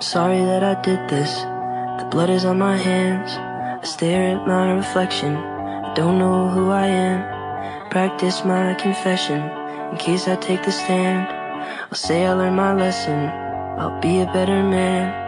Sorry that I did this. The blood is on my hands. I stare at my reflection. I don't know who I am. Practice my confession. In case I take the stand, I'll say I learned my lesson. I'll be a better man.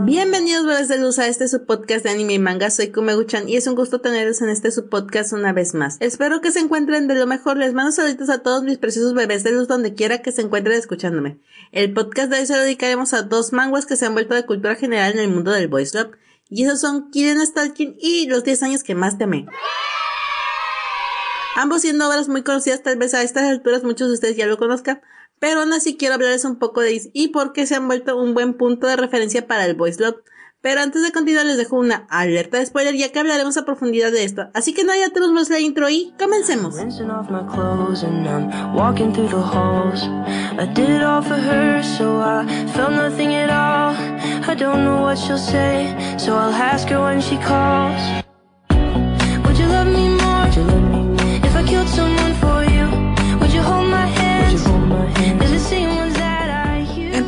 Bienvenidos bebés de luz a este subpodcast de anime y manga, soy Kumeguchan y es un gusto tenerlos en este subpodcast una vez más. Espero que se encuentren de lo mejor, les mando saludos a todos mis preciosos bebés de luz donde quiera que se encuentren escuchándome. El podcast de hoy se dedicaremos a dos manguas que se han vuelto de cultura general en el mundo del voice love y esos son Kiren Stalking y Los 10 años que más te amé. Ambos siendo obras muy conocidas, tal vez a estas alturas muchos de ustedes ya lo conozcan, pero aún así quiero hablarles un poco de ellos y por qué se han vuelto un buen punto de referencia para el voice love. Pero antes de continuar les dejo una alerta de spoiler ya que hablaremos a profundidad de esto. Así que no, ya tenemos más la intro y comencemos.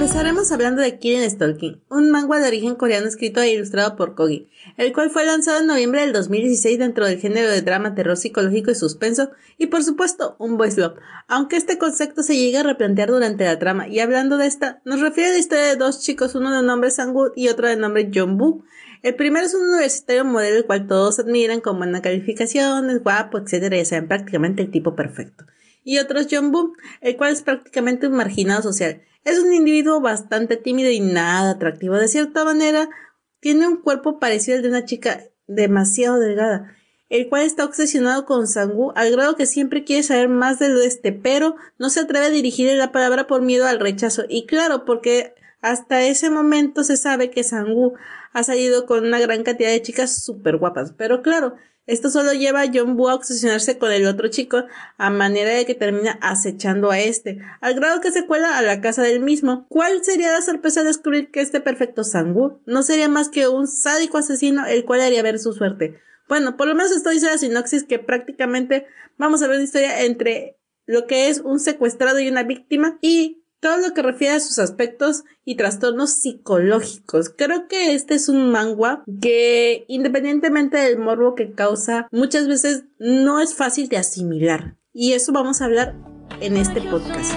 Empezaremos hablando de Kirin Stalking, un manga de origen coreano escrito e ilustrado por Kogi, el cual fue lanzado en noviembre del 2016 dentro del género de drama, terror psicológico y suspenso, y por supuesto, un voice love, aunque este concepto se llega a replantear durante la trama, y hablando de esta, nos refiere a la historia de dos chicos, uno de nombre Sang-woo y otro de nombre Jong-boo. El primero es un universitario modelo el cual todos admiran con buenas calificaciones, guapo, etcétera, ya saben prácticamente el tipo perfecto. Y otro es Jong-boo, el cual es prácticamente un marginado social, es un individuo bastante tímido y nada atractivo. De cierta manera, tiene un cuerpo parecido al de una chica demasiado delgada, el cual está obsesionado con Sangu al grado que siempre quiere saber más de este, pero no se atreve a dirigirle la palabra por miedo al rechazo. Y claro, porque hasta ese momento se sabe que Sangu ha salido con una gran cantidad de chicas súper guapas. Pero claro, esto solo lleva a John Boo a obsesionarse con el otro chico a manera de que termina acechando a este, al grado que se cuela a la casa del mismo. ¿Cuál sería la sorpresa de descubrir que este perfecto Sangu no sería más que un sádico asesino el cual haría ver su suerte? Bueno, por lo menos esto dice la sinopsis que prácticamente vamos a ver una historia entre lo que es un secuestrado y una víctima y todo lo que refiere a sus aspectos y trastornos psicológicos. Creo que este es un manga que independientemente del morbo que causa, muchas veces no es fácil de asimilar. Y eso vamos a hablar en este podcast.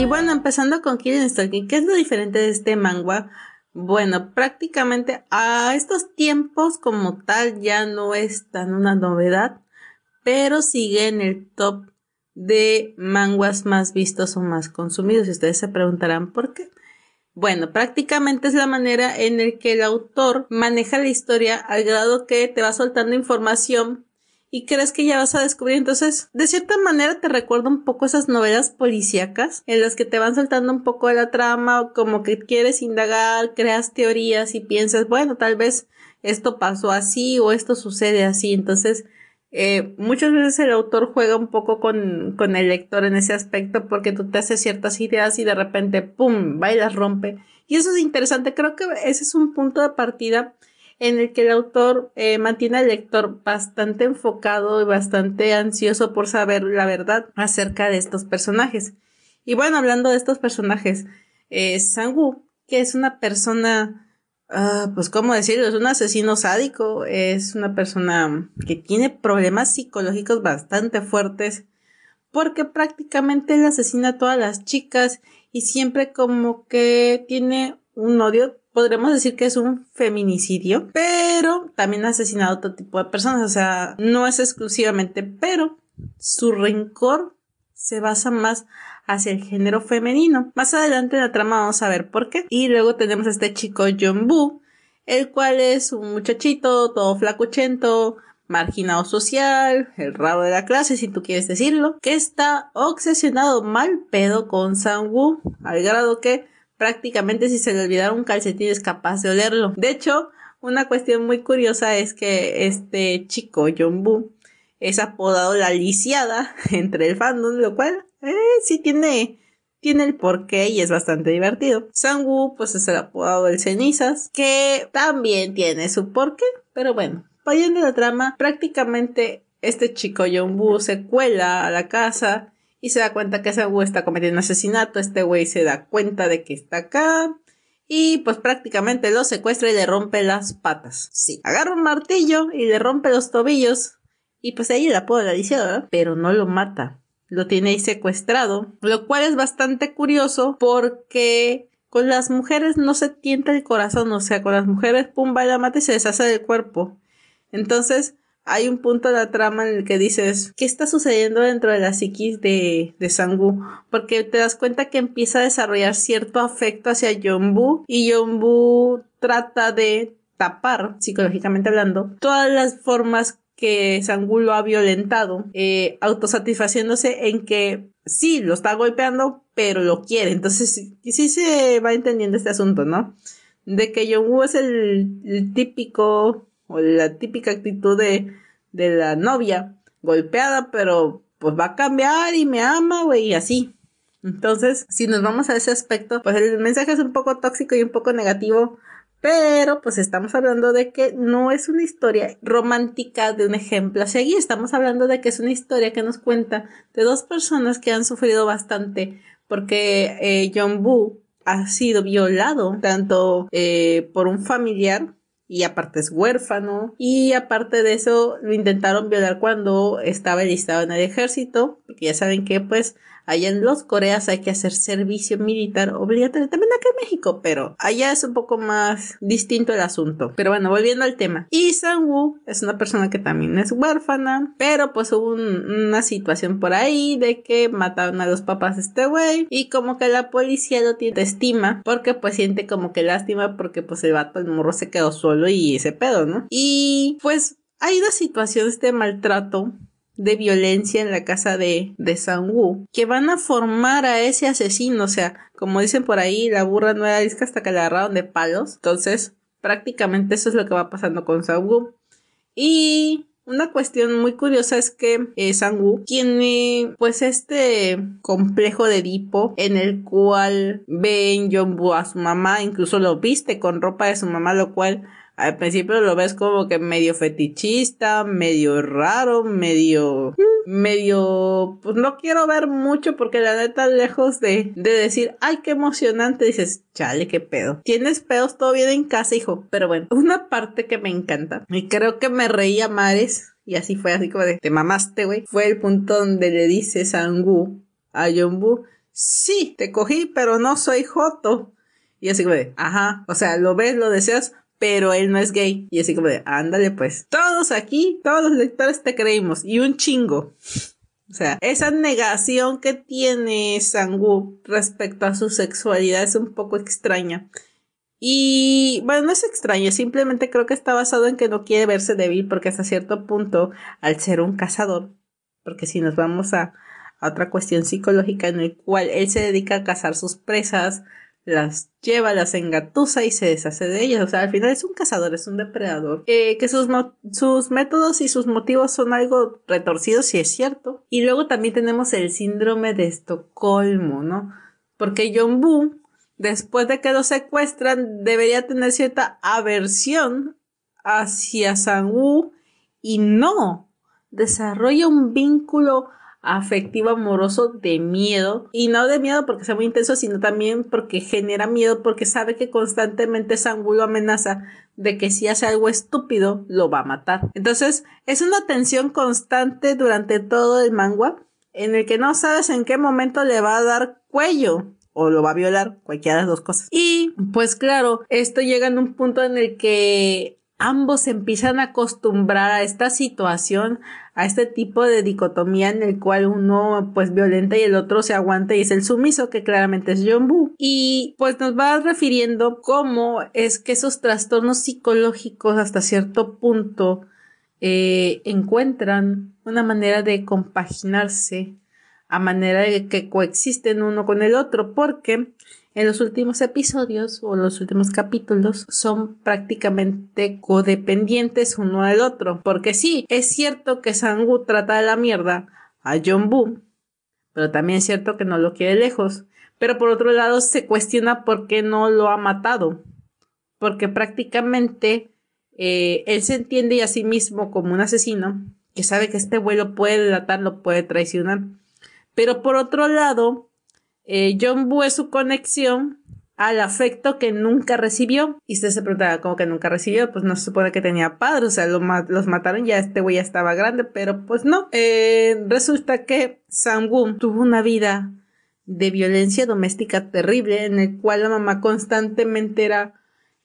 Y bueno, empezando con Kirin Stalking, ¿qué es lo diferente de este manga? Bueno, prácticamente a estos tiempos como tal ya no es tan una novedad, pero sigue en el top de manguas más vistos o más consumidos. Y ustedes se preguntarán por qué. Bueno, prácticamente es la manera en la que el autor maneja la historia al grado que te va soltando información y crees que ya vas a descubrir. Entonces, de cierta manera te recuerda un poco esas novelas policíacas en las que te van soltando un poco de la trama o como que quieres indagar, creas teorías y piensas, bueno, tal vez esto pasó así o esto sucede así. Entonces, eh, muchas veces el autor juega un poco con, con el lector en ese aspecto porque tú te haces ciertas ideas y de repente, ¡pum!, va y las rompe. Y eso es interesante. Creo que ese es un punto de partida en el que el autor eh, mantiene al lector bastante enfocado y bastante ansioso por saber la verdad acerca de estos personajes. Y bueno, hablando de estos personajes, eh, Sangu, que es una persona, ah, pues cómo decirlo, es un asesino sádico, es una persona que tiene problemas psicológicos bastante fuertes, porque prácticamente él asesina a todas las chicas y siempre como que tiene un odio podremos decir que es un feminicidio, pero también ha asesinado a otro tipo de personas, o sea, no es exclusivamente, pero su rencor se basa más hacia el género femenino. Más adelante en la trama vamos a ver por qué. Y luego tenemos a este chico John Boo, el cual es un muchachito todo flacuchento, marginado social, el raro de la clase, si tú quieres decirlo, que está obsesionado mal pedo con Sang-woo, al grado que prácticamente si se le olvidara un calcetín es capaz de olerlo. De hecho, una cuestión muy curiosa es que este chico, John es apodado la lisiada entre el fandom, lo cual eh, sí tiene, tiene el porqué y es bastante divertido. Sangwoo pues es el apodado del cenizas, que también tiene su porqué, pero bueno, vayendo la trama, prácticamente este chico Yonbu se cuela a la casa y se da cuenta que Sangwoo está cometiendo un asesinato, este güey se da cuenta de que está acá, y pues prácticamente lo secuestra y le rompe las patas. Sí. Agarra un martillo y le rompe los tobillos. Y pues ahí la puedo la ¿verdad? Pero no lo mata. Lo tiene ahí secuestrado. Lo cual es bastante curioso porque con las mujeres no se tienta el corazón. O sea, con las mujeres, pum, va la mata y se deshace del cuerpo. Entonces, hay un punto de la trama en el que dices, ¿qué está sucediendo dentro de la psiquis de, de Sangwoo? Porque te das cuenta que empieza a desarrollar cierto afecto hacia Yonbu y Yonbu trata de tapar, psicológicamente hablando, todas las formas que Sangwoo lo ha violentado, eh, autosatisfaciéndose en que sí, lo está golpeando, pero lo quiere. Entonces, sí, se va entendiendo este asunto, ¿no? De que Yonbu es el típico o la típica actitud de, de la novia golpeada, pero pues va a cambiar y me ama, güey, y así. Entonces, si nos vamos a ese aspecto, pues el mensaje es un poco tóxico y un poco negativo, pero pues estamos hablando de que no es una historia romántica de un ejemplo a seguir, estamos hablando de que es una historia que nos cuenta de dos personas que han sufrido bastante porque eh, John Boo ha sido violado tanto eh, por un familiar y aparte es huérfano y aparte de eso lo intentaron violar cuando estaba listado en el ejército porque ya saben que pues Allá en los Coreas hay que hacer servicio militar obligatorio, también acá en México, pero allá es un poco más distinto el asunto. Pero bueno, volviendo al tema. Y Sang-woo es una persona que también es huérfana, pero pues hubo una situación por ahí de que mataron a los papás de este güey y como que la policía lo tiene estima porque pues siente como que lástima porque pues el vato, el morro se quedó solo y ese pedo, ¿no? Y pues hay dos situaciones de maltrato de violencia en la casa de, de Sang-woo que van a formar a ese asesino. O sea, como dicen por ahí, la burra no era disca hasta que la agarraron de palos. Entonces, prácticamente eso es lo que va pasando con Sang-woo. Y una cuestión muy curiosa es que eh, Sang-woo tiene pues este complejo de Edipo en el cual ve en Jong-woo a su mamá, incluso lo viste con ropa de su mamá, lo cual al principio lo ves como que medio fetichista, medio raro, medio, medio, pues no quiero ver mucho porque la neta lejos de, de decir, ay, qué emocionante, dices, chale, qué pedo. Tienes pedos todo bien en casa, hijo. Pero bueno, una parte que me encanta y creo que me reía mares y así fue así como de, te mamaste, güey. Fue el punto donde le dice Sangu a Yombu, sí, te cogí, pero no soy Joto. Y así como de, ajá, o sea, lo ves, lo deseas, pero él no es gay. Y así como de, ándale pues. Todos aquí, todos los lectores te creímos. Y un chingo. O sea, esa negación que tiene Sangu respecto a su sexualidad es un poco extraña. Y bueno, no es extraño, simplemente creo que está basado en que no quiere verse débil porque hasta cierto punto, al ser un cazador, porque si nos vamos a, a otra cuestión psicológica en el cual él se dedica a cazar sus presas, las lleva, las engatusa y se deshace de ellas. O sea, al final es un cazador, es un depredador. Eh, que sus, sus métodos y sus motivos son algo retorcidos, si es cierto. Y luego también tenemos el síndrome de Estocolmo, ¿no? Porque John Boo, después de que lo secuestran, debería tener cierta aversión hacia Sang-woo y no desarrolla un vínculo afectivo amoroso de miedo y no de miedo porque sea muy intenso sino también porque genera miedo porque sabe que constantemente Sangulo amenaza de que si hace algo estúpido lo va a matar entonces es una tensión constante durante todo el manga en el que no sabes en qué momento le va a dar cuello o lo va a violar, cualquiera de las dos cosas. Y pues claro, esto llega en un punto en el que ambos empiezan a acostumbrar a esta situación, a este tipo de dicotomía en el cual uno pues violenta y el otro se aguanta y es el sumiso que claramente es John Boo. Y pues nos va refiriendo cómo es que esos trastornos psicológicos hasta cierto punto eh, encuentran una manera de compaginarse a manera de que coexisten uno con el otro porque en los últimos episodios o los últimos capítulos son prácticamente codependientes uno al otro. Porque sí, es cierto que Sangu trata de la mierda a John Boo, pero también es cierto que no lo quiere lejos. Pero por otro lado se cuestiona por qué no lo ha matado. Porque prácticamente eh, él se entiende a sí mismo como un asesino que sabe que este vuelo puede delatarlo, puede traicionar. Pero por otro lado, eh, John es su conexión al afecto que nunca recibió. Y usted se pregunta, ¿cómo que nunca recibió? Pues no se supone que tenía padre, o sea, los mataron, ya este güey ya estaba grande, pero pues no. Eh, resulta que Sang-woo tuvo una vida de violencia doméstica terrible, en el cual la mamá constantemente era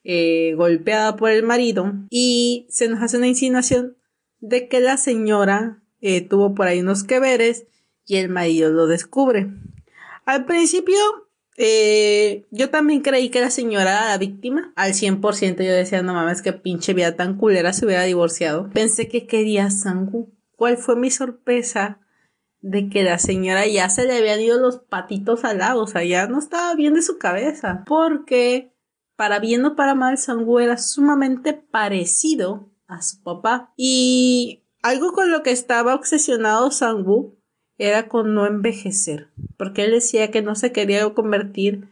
eh, golpeada por el marido, y se nos hace una insinuación de que la señora tuvo por ahí unos que veres y el marido lo descubre. Al principio, eh, yo también creí que la señora era la víctima. Al 100% yo decía, no mames, que pinche vida tan culera se hubiera divorciado. Pensé que quería Sangu. ¿Cuál fue mi sorpresa? De que la señora ya se le habían ido los patitos al lado, o sea, ya no estaba bien de su cabeza. Porque, para bien o para mal, Sangu era sumamente parecido a su papá. Y algo con lo que estaba obsesionado Sangu era con no envejecer, porque él decía que no se quería convertir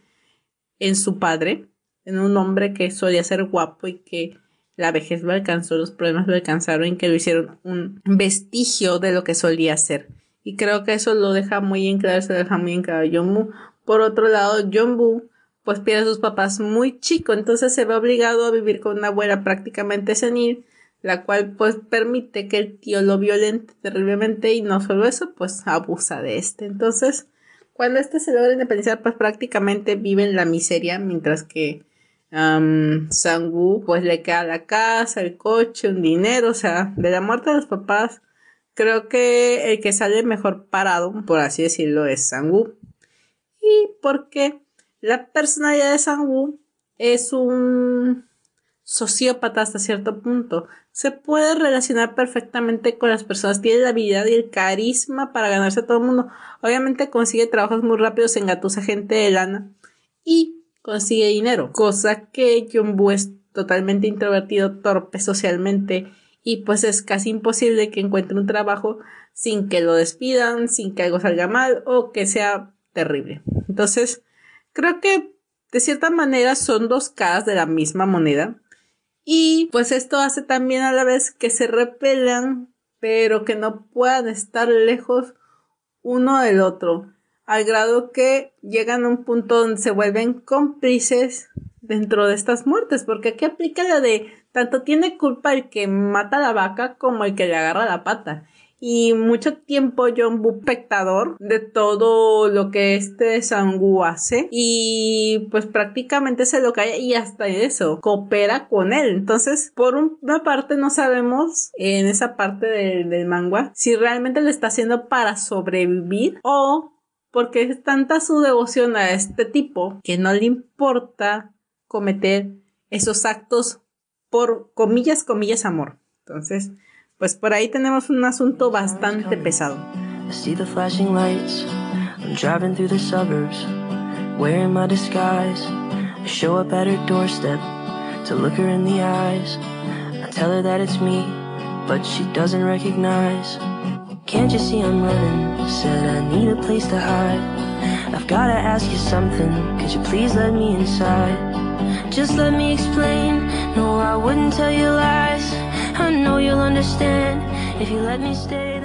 en su padre, en un hombre que solía ser guapo y que la vejez lo alcanzó, los problemas lo alcanzaron y que lo hicieron un vestigio de lo que solía ser. Y creo que eso lo deja muy en claro, se deja muy en claro John Boo. Por otro lado, John Boo pues pierde a sus papás muy chico, entonces se ve obligado a vivir con una abuela prácticamente senil la cual pues permite que el tío lo violente terriblemente y no solo eso, pues abusa de este. Entonces, cuando este se logra independizar, pues prácticamente vive en la miseria, mientras que um, Sangu pues le queda la casa, el coche, un dinero, o sea, de la muerte de los papás, creo que el que sale mejor parado, por así decirlo, es Sangu. Y porque la personalidad de Sangu es un sociópata hasta cierto punto se puede relacionar perfectamente con las personas, tiene la habilidad y el carisma para ganarse a todo el mundo. Obviamente consigue trabajos muy rápidos, engatusa gente de lana y consigue dinero, cosa que John Boo es totalmente introvertido, torpe socialmente y pues es casi imposible que encuentre un trabajo sin que lo despidan, sin que algo salga mal o que sea terrible. Entonces, creo que de cierta manera son dos caras de la misma moneda y pues esto hace también a la vez que se repelan, pero que no puedan estar lejos uno del otro, al grado que llegan a un punto donde se vuelven cómplices dentro de estas muertes, porque aquí aplica la de tanto tiene culpa el que mata la vaca como el que le agarra la pata y mucho tiempo John Boo espectador de todo lo que este Sangu hace y pues prácticamente se lo cae y hasta eso coopera con él. Entonces por una parte no sabemos en esa parte del manga si realmente lo está haciendo para sobrevivir o porque es tanta su devoción a este tipo que no le importa cometer esos actos por comillas comillas amor. Entonces pues por ahí tenemos un asunto bastante pesado. I see the flashing lights. I'm driving through the suburbs, wearing my disguise. I show up at her doorstep to look her in the eyes. I tell her that it's me, but she doesn't recognize. Can't you see I'm running? Said I need a place to hide. I've gotta ask you something. Could you please let me inside? Just let me explain. No, I wouldn't tell you lies.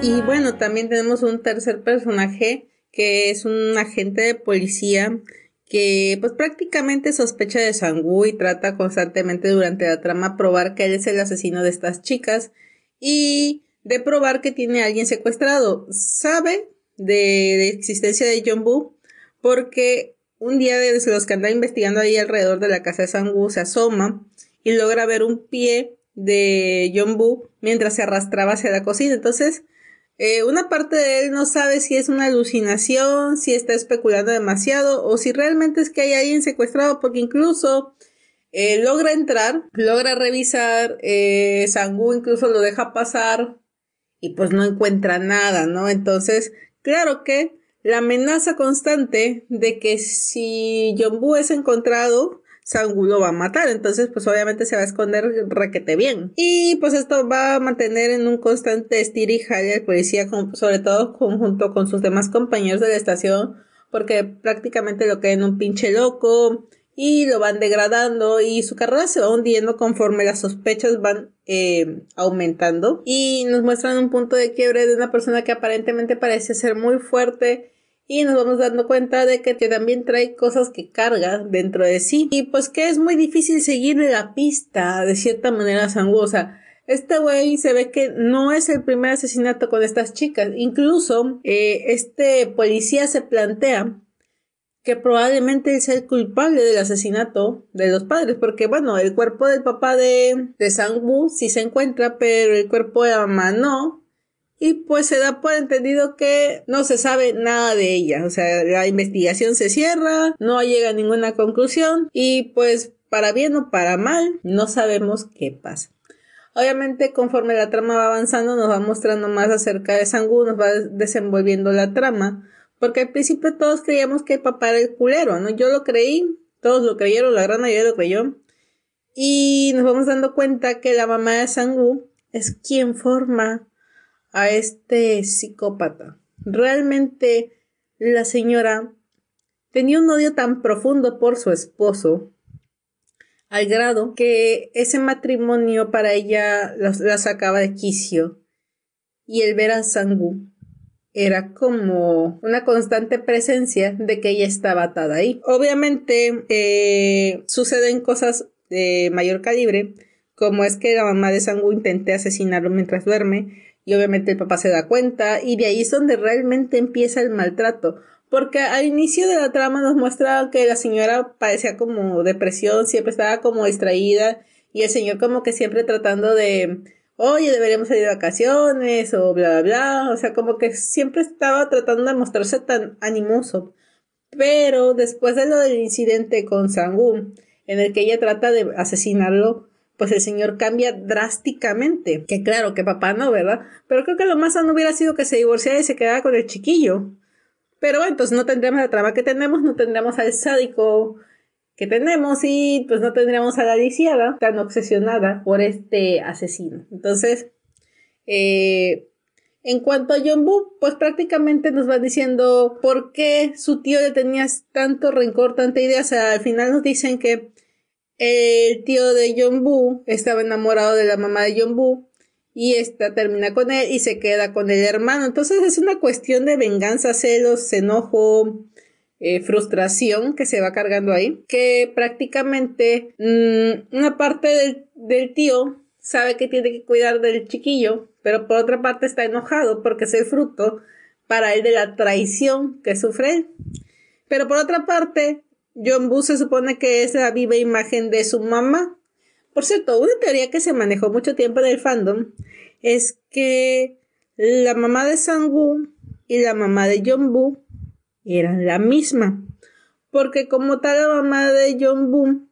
Y bueno, también tenemos un tercer personaje que es un agente de policía que pues prácticamente sospecha de Sangu y trata constantemente durante la trama probar que él es el asesino de estas chicas y de probar que tiene a alguien secuestrado. Sabe de la existencia de John Boo porque un día de los que anda investigando ahí alrededor de la casa de Sangu se asoma y logra ver un pie de John Boo mientras se arrastraba hacia la cocina. Entonces, eh, una parte de él no sabe si es una alucinación, si está especulando demasiado o si realmente es que hay alguien secuestrado, porque incluso eh, logra entrar, logra revisar, eh, incluso lo deja pasar y pues no encuentra nada, ¿no? Entonces, claro que la amenaza constante de que si Jumbo es encontrado, Sangu lo va a matar. Entonces, pues obviamente se va a esconder requete bien. Y pues esto va a mantener en un constante estir y al policía, sobre todo junto con sus demás compañeros de la estación, porque prácticamente lo en un pinche loco y lo van degradando y su carrera se va hundiendo conforme las sospechas van eh, aumentando y nos muestran un punto de quiebre de una persona que aparentemente parece ser muy fuerte y nos vamos dando cuenta de que también trae cosas que carga dentro de sí y pues que es muy difícil seguirle la pista de cierta manera sanguosa. Este güey se ve que no es el primer asesinato con estas chicas. Incluso eh, este policía se plantea que probablemente él sea el culpable del asesinato de los padres, porque bueno, el cuerpo del papá de, de Sang-woo sí se encuentra, pero el cuerpo de la mamá no, y pues se da por entendido que no se sabe nada de ella, o sea, la investigación se cierra, no llega a ninguna conclusión, y pues para bien o para mal, no sabemos qué pasa. Obviamente, conforme la trama va avanzando, nos va mostrando más acerca de Sang-woo, nos va desenvolviendo la trama, porque al principio todos creíamos que el papá era el culero, ¿no? Yo lo creí, todos lo creyeron, la gran mayoría lo creyó. Y nos vamos dando cuenta que la mamá de Sangu es quien forma a este psicópata. Realmente la señora tenía un odio tan profundo por su esposo, al grado que ese matrimonio para ella la, sacaba de quicio. Y el ver a Sangu era como una constante presencia de que ella estaba atada ahí. Obviamente eh, suceden cosas de mayor calibre, como es que la mamá de Sangu intente asesinarlo mientras duerme y obviamente el papá se da cuenta y de ahí es donde realmente empieza el maltrato. Porque al inicio de la trama nos muestra que la señora padecía como depresión, siempre estaba como distraída y el señor como que siempre tratando de oye, deberíamos salir de vacaciones o bla, bla, bla. O sea, como que siempre estaba tratando de mostrarse tan animoso. Pero después de lo del incidente con Sangu, en el que ella trata de asesinarlo, pues el señor cambia drásticamente. Que claro, que papá no, ¿verdad? Pero creo que lo más sano hubiera sido que se divorciara y se quedara con el chiquillo. Pero bueno, entonces no tendríamos la trama que tenemos, no tendríamos al sádico que tenemos y pues no tendríamos a la lisiada tan obsesionada por este asesino. Entonces, eh, en cuanto a Jumbo, pues prácticamente nos va diciendo por qué su tío le tenía tanto rencor, tanta idea. O sea, al final nos dicen que el tío de Jumbo estaba enamorado de la mamá de Jumbo y esta termina con él y se queda con el hermano. Entonces es una cuestión de venganza, celos, enojo, eh, frustración que se va cargando ahí, que prácticamente mm, una parte del, del, tío sabe que tiene que cuidar del chiquillo, pero por otra parte está enojado porque es el fruto para él de la traición que sufre él. Pero por otra parte, John Boo se supone que es la viva imagen de su mamá. Por cierto, una teoría que se manejó mucho tiempo en el fandom es que la mamá de Sang-woo y la mamá de John Boo eran la misma, porque como tal la mamá de John Boom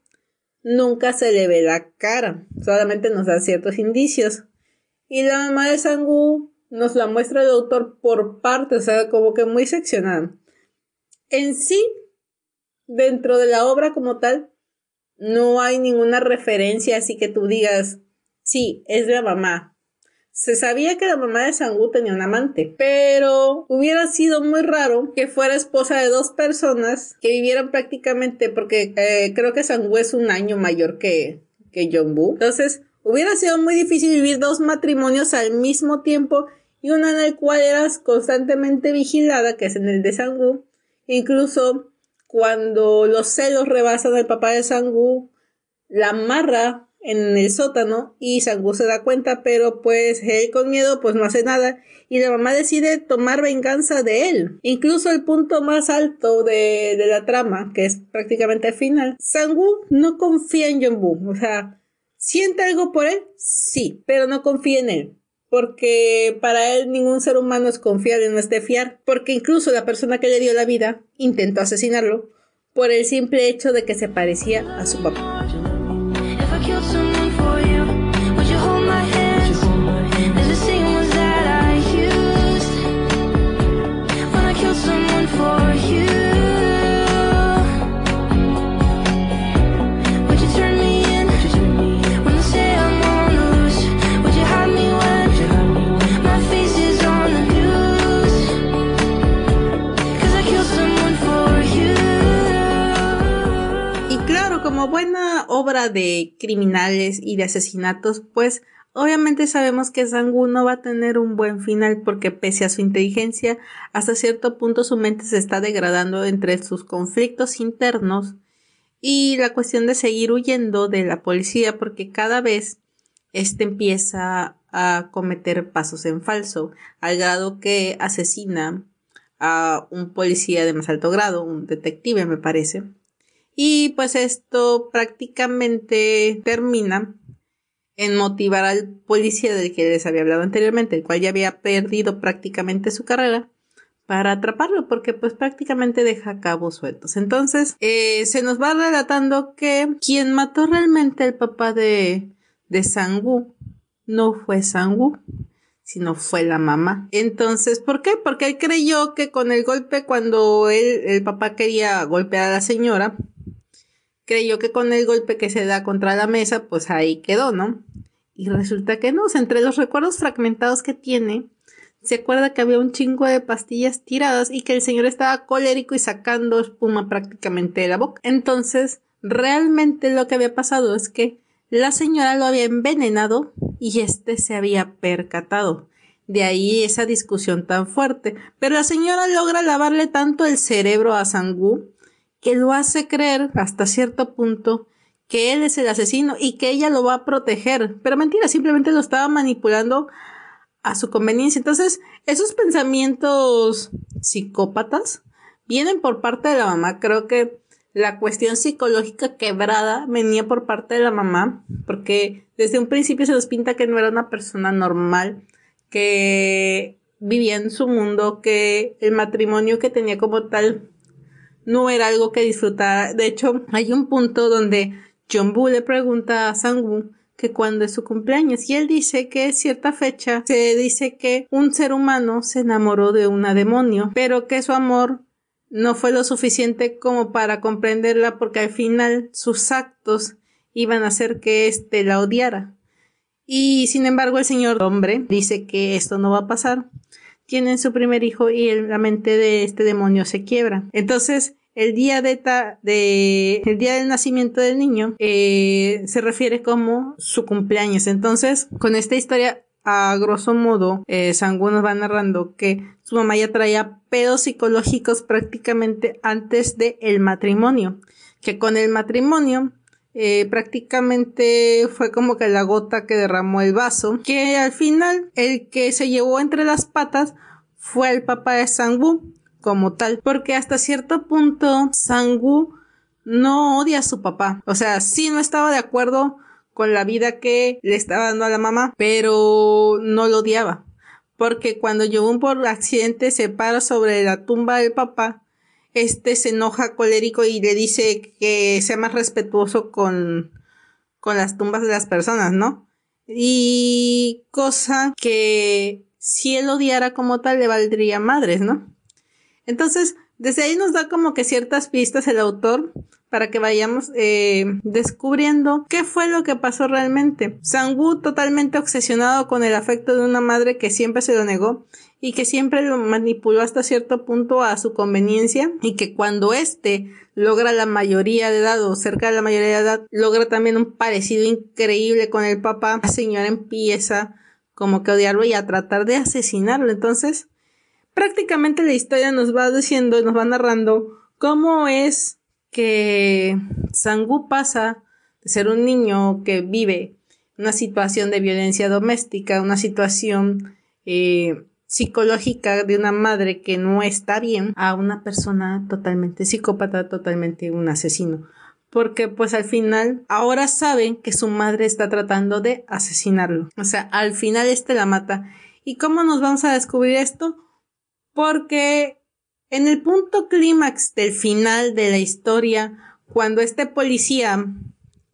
nunca se le ve la cara, solamente nos da ciertos indicios. Y la mamá de Sangu nos la muestra el autor por partes, o sea, como que muy seccionada. En sí, dentro de la obra como tal, no hay ninguna referencia así que tú digas, sí, es la mamá, se sabía que la mamá de Sangu tenía un amante, pero hubiera sido muy raro que fuera esposa de dos personas que vivieran prácticamente, porque eh, creo que Sangu es un año mayor que, que Jongbu. Entonces, hubiera sido muy difícil vivir dos matrimonios al mismo tiempo y uno en el cual eras constantemente vigilada, que es en el de Sangu. Incluso cuando los celos rebasan al papá de Sangu, la amarra en el sótano y Sangu se da cuenta, pero pues él con miedo pues no hace nada y la mamá decide tomar venganza de él. Incluso el punto más alto de, de la trama, que es prácticamente el final, Sangu no confía en Jongbu, o sea, siente algo por él, sí, pero no confía en él. Porque para él ningún ser humano es confiable, no es de fiar. Porque incluso la persona que le dio la vida intentó asesinarlo por el simple hecho de que se parecía a su papá. Obra de criminales y de asesinatos, pues obviamente sabemos que Sangu no va a tener un buen final porque pese a su inteligencia, hasta cierto punto su mente se está degradando entre sus conflictos internos y la cuestión de seguir huyendo de la policía porque cada vez este empieza a cometer pasos en falso, al grado que asesina a un policía de más alto grado, un detective me parece. Y pues esto prácticamente termina en motivar al policía del que les había hablado anteriormente, el cual ya había perdido prácticamente su carrera, para atraparlo, porque pues prácticamente deja cabos sueltos. Entonces, eh, se nos va relatando que quien mató realmente al papá de, de Sangu no fue Sangu, sino fue la mamá. Entonces, ¿por qué? Porque él creyó que con el golpe, cuando él, el papá quería golpear a la señora, creyó que con el golpe que se da contra la mesa, pues ahí quedó, ¿no? Y resulta que no, entre los recuerdos fragmentados que tiene, se acuerda que había un chingo de pastillas tiradas y que el señor estaba colérico y sacando espuma prácticamente de la boca. Entonces, realmente lo que había pasado es que la señora lo había envenenado y éste se había percatado. De ahí esa discusión tan fuerte. Pero la señora logra lavarle tanto el cerebro a Sangu que lo hace creer hasta cierto punto que él es el asesino y que ella lo va a proteger. Pero mentira, simplemente lo estaba manipulando a su conveniencia. Entonces, esos pensamientos psicópatas vienen por parte de la mamá. Creo que la cuestión psicológica quebrada venía por parte de la mamá, porque desde un principio se nos pinta que no era una persona normal, que vivía en su mundo, que el matrimonio que tenía como tal no era algo que disfrutara. De hecho, hay un punto donde John Boo le pregunta a Sang-woo que cuando es su cumpleaños y él dice que es cierta fecha se dice que un ser humano se enamoró de una demonio, pero que su amor no fue lo suficiente como para comprenderla porque al final sus actos iban a hacer que éste la odiara. Y sin embargo el señor hombre dice que esto no va a pasar. Tienen su primer hijo y la mente de este demonio se quiebra. Entonces, el día de, de el día del nacimiento del niño eh, se refiere como su cumpleaños. Entonces, con esta historia a grosso modo, eh, Sangu nos va narrando que su mamá ya traía pedos psicológicos prácticamente antes del el matrimonio. Que con el matrimonio eh, prácticamente fue como que la gota que derramó el vaso. Que al final el que se llevó entre las patas fue el papá de Sangu como tal. Porque hasta cierto punto Sangu no odia a su papá. O sea, sí no estaba de acuerdo con la vida que le estaba dando a la mamá, pero no lo odiaba. Porque cuando Yogun por accidente se para sobre la tumba del papá, este se enoja colérico y le dice que sea más respetuoso con, con las tumbas de las personas, ¿no? Y cosa que si él odiara como tal le valdría madres, ¿no? Entonces, desde ahí nos da como que ciertas pistas el autor para que vayamos eh, descubriendo qué fue lo que pasó realmente. Sangu totalmente obsesionado con el afecto de una madre que siempre se lo negó y que siempre lo manipuló hasta cierto punto a su conveniencia y que cuando éste logra la mayoría de edad o cerca de la mayoría de edad logra también un parecido increíble con el papá, la señora empieza como que odiarlo y a tratar de asesinarlo. Entonces, prácticamente la historia nos va diciendo, nos va narrando cómo es que Sangu pasa de ser un niño que vive una situación de violencia doméstica, una situación eh, psicológica de una madre que no está bien, a una persona totalmente psicópata, totalmente un asesino. Porque pues al final ahora saben que su madre está tratando de asesinarlo. O sea, al final este la mata. ¿Y cómo nos vamos a descubrir esto? Porque en el punto clímax del final de la historia, cuando este policía,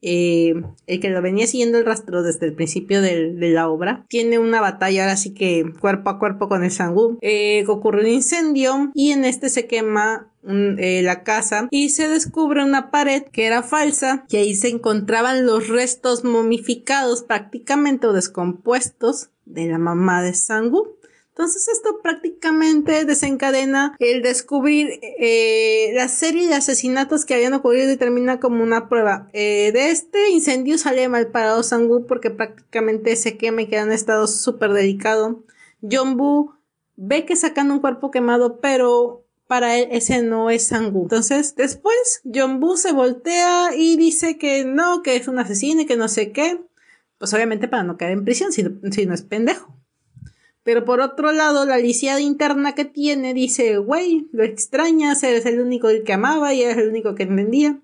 eh, el que lo venía siguiendo el rastro desde el principio de, la obra, tiene una batalla ahora sí que cuerpo a cuerpo con el Sangu, eh, ocurre un incendio y en este se quema eh, la casa y se descubre una pared que era falsa y ahí se encontraban los restos momificados prácticamente o descompuestos de la mamá de Sangu Entonces esto prácticamente desencadena el descubrir eh, la serie de asesinatos que habían ocurrido y termina como una prueba. Eh, de este incendio sale mal parado Sangu porque prácticamente se quema y queda en estado súper delicado. John ve que sacan un cuerpo quemado, pero para él ese no es Sangu. Entonces, después John se voltea y dice que no, que es un asesino y que no sé qué. Pues obviamente para no caer en prisión, si no es pendejo. Pero por otro lado, la lisiada interna que tiene dice, güey, lo extrañas, eres el único que amaba y eres el único que entendía.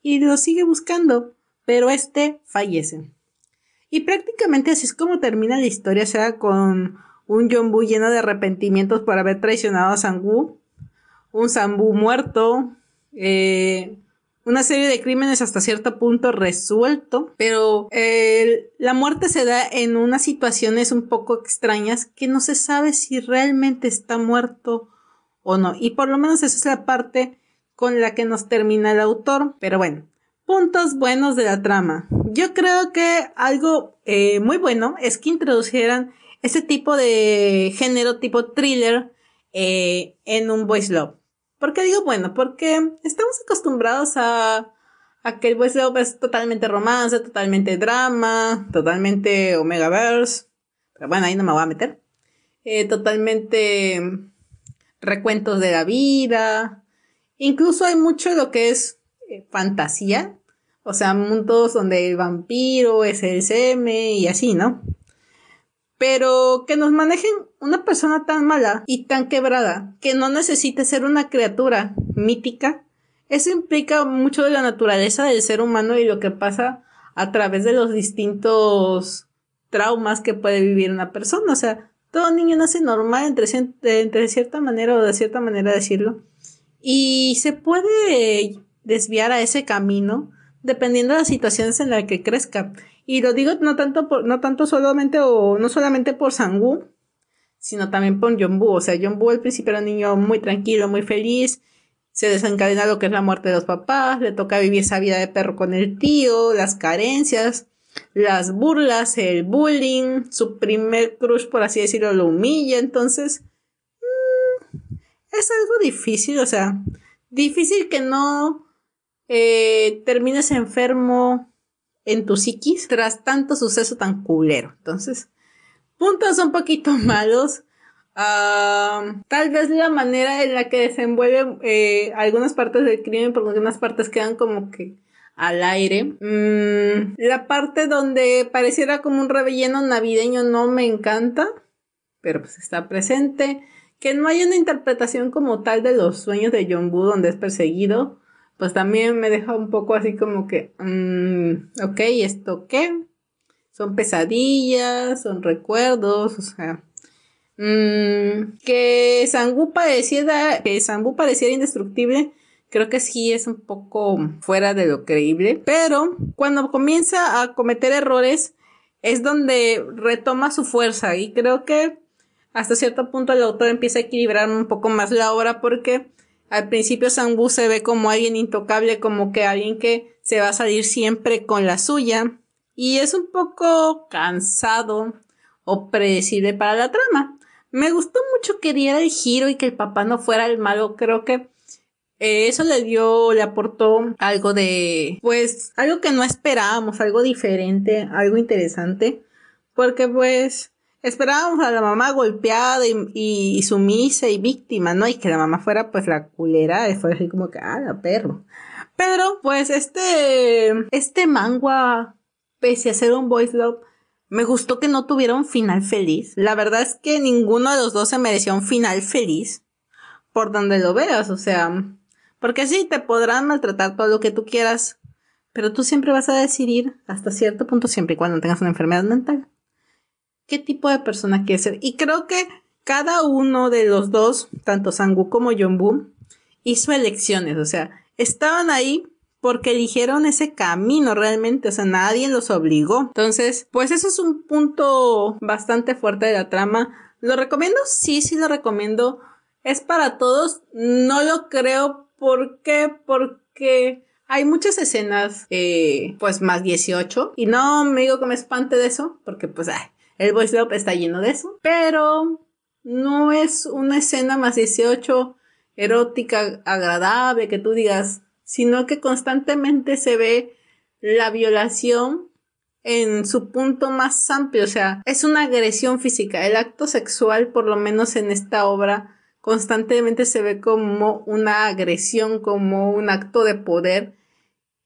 Y lo sigue buscando, pero este fallece. Y prácticamente así es como termina la historia, o sea, con un Jombu lleno de arrepentimientos por haber traicionado a Sangu, un Sambu muerto, eh, una serie de crímenes hasta cierto punto resuelto, pero eh, la muerte se da en unas situaciones un poco extrañas que no se sabe si realmente está muerto o no. Y por lo menos esa es la parte con la que nos termina el autor. Pero bueno, puntos buenos de la trama. Yo creo que algo eh, muy bueno es que introdujeran ese tipo de género tipo thriller eh, en un voice love. ¿Por qué digo bueno? Porque estamos acostumbrados a, a que el love es totalmente romance, totalmente drama, totalmente Omegaverse. Pero bueno, ahí no me voy a meter. Eh, totalmente recuentos de la vida. Incluso hay mucho de lo que es eh, fantasía. O sea, mundos donde el vampiro es el seme y así, ¿no? Pero que nos manejen una persona tan mala y tan quebrada que no necesite ser una criatura mítica, eso implica mucho de la naturaleza del ser humano y lo que pasa a través de los distintos traumas que puede vivir una persona. O sea, todo niño nace normal entre, cierta manera o de cierta manera decirlo. Y se puede desviar a ese camino dependiendo de las situaciones en las que crezca. Y lo digo no tanto por, no tanto solamente o no solamente por Sangu, sino también por Jombu. O sea, Jombu al principio era un niño muy tranquilo, muy feliz. Se desencadena lo que es la muerte de los papás, le toca vivir esa vida de perro con el tío, las carencias, las burlas, el bullying, su primer crush, por así decirlo, lo humilla. Entonces, mm, es algo difícil, o sea, difícil que no eh, termines enfermo en tu psiquis tras tanto suceso tan culero. Entonces, puntos un poquito malos. tal vez la manera en la que desenvuelve eh, algunas partes del crimen, porque algunas partes quedan como que al aire. Mm, la parte donde pareciera como un relleno navideño no me encanta, pero pues está presente. Que no hay una interpretación como tal de los sueños de John Boo donde es perseguido pues también me deja un poco así como que, mm, ok, ¿esto qué? Son pesadillas, son recuerdos, o sea, mm, que Sangu pareciera, que Sangu pareciera indestructible, creo que sí es un poco fuera de lo creíble, pero cuando comienza a cometer errores es donde retoma su fuerza y creo que hasta cierto punto el autor empieza a equilibrar un poco más la obra porque al principio Sangu se ve como alguien intocable, como que alguien que se va a salir siempre con la suya. Y es un poco cansado o predecible para la trama. Me gustó mucho que diera el giro y que el papá no fuera el malo. Creo que eh, eso le dio, le aportó algo de, pues, algo que no esperábamos, algo diferente, algo interesante. Porque pues, Esperábamos a la mamá golpeada y, sumisa y víctima, ¿no? Y que la mamá fuera pues la culera, fue así como que, ah, la perro. Pero pues este, este manga, pese a ser un voice love, me gustó que no tuviera un final feliz. La verdad es que ninguno de los dos se merecía un final feliz. Por donde lo veas, o sea, porque sí, te podrán maltratar todo lo que tú quieras, pero tú siempre vas a decidir hasta cierto punto, siempre y cuando tengas una enfermedad mental qué tipo de persona quieres ser. Y creo que cada uno de los dos, tanto Sangu como Jombu, hizo elecciones, o sea, estaban ahí porque eligieron ese camino realmente, o sea, nadie los obligó. Entonces, pues eso es un punto bastante fuerte de la trama. ¿Lo recomiendo? Sí, sí lo recomiendo. Es para todos. No lo creo. ¿Por qué? Porque hay muchas escenas, eh, pues más 18. Y no me digo que me espante de eso, porque pues, ay, el voice love está lleno de eso, pero no es una escena más 18 erótica agradable que tú digas, sino que constantemente se ve la violación en su punto más amplio, o sea, es una agresión física. El acto sexual, por lo menos en esta obra, constantemente se ve como una agresión, como un acto de poder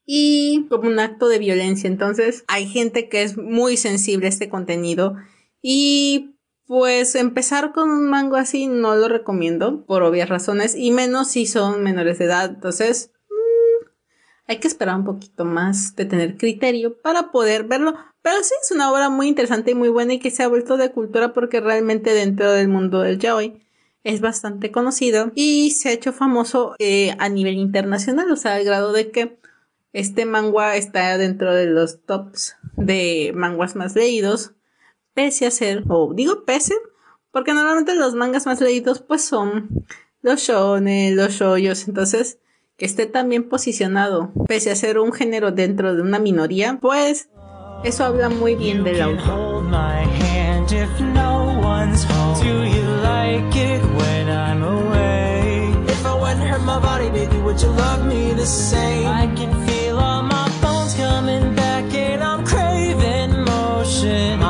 y como un acto de violencia. Entonces, hay gente que es muy sensible a este contenido y pues empezar con un mango así no lo recomiendo por obvias razones y menos si son menores de edad. Entonces, mm, hay que esperar un poquito más de tener criterio para poder verlo. Pero sí es una obra muy interesante y muy buena y que se ha vuelto de cultura porque realmente dentro del mundo del yaoi es bastante conocido y se ha hecho famoso eh, a nivel internacional, o sea, al grado de que este manga está dentro de los tops de manguas más leídos pese a ser, o digo pese, porque normalmente los mangas más leídos pues son los shonen, los shoyos, entonces que esté también posicionado, pese a ser un género dentro de una minoría, pues eso habla muy bien del autor.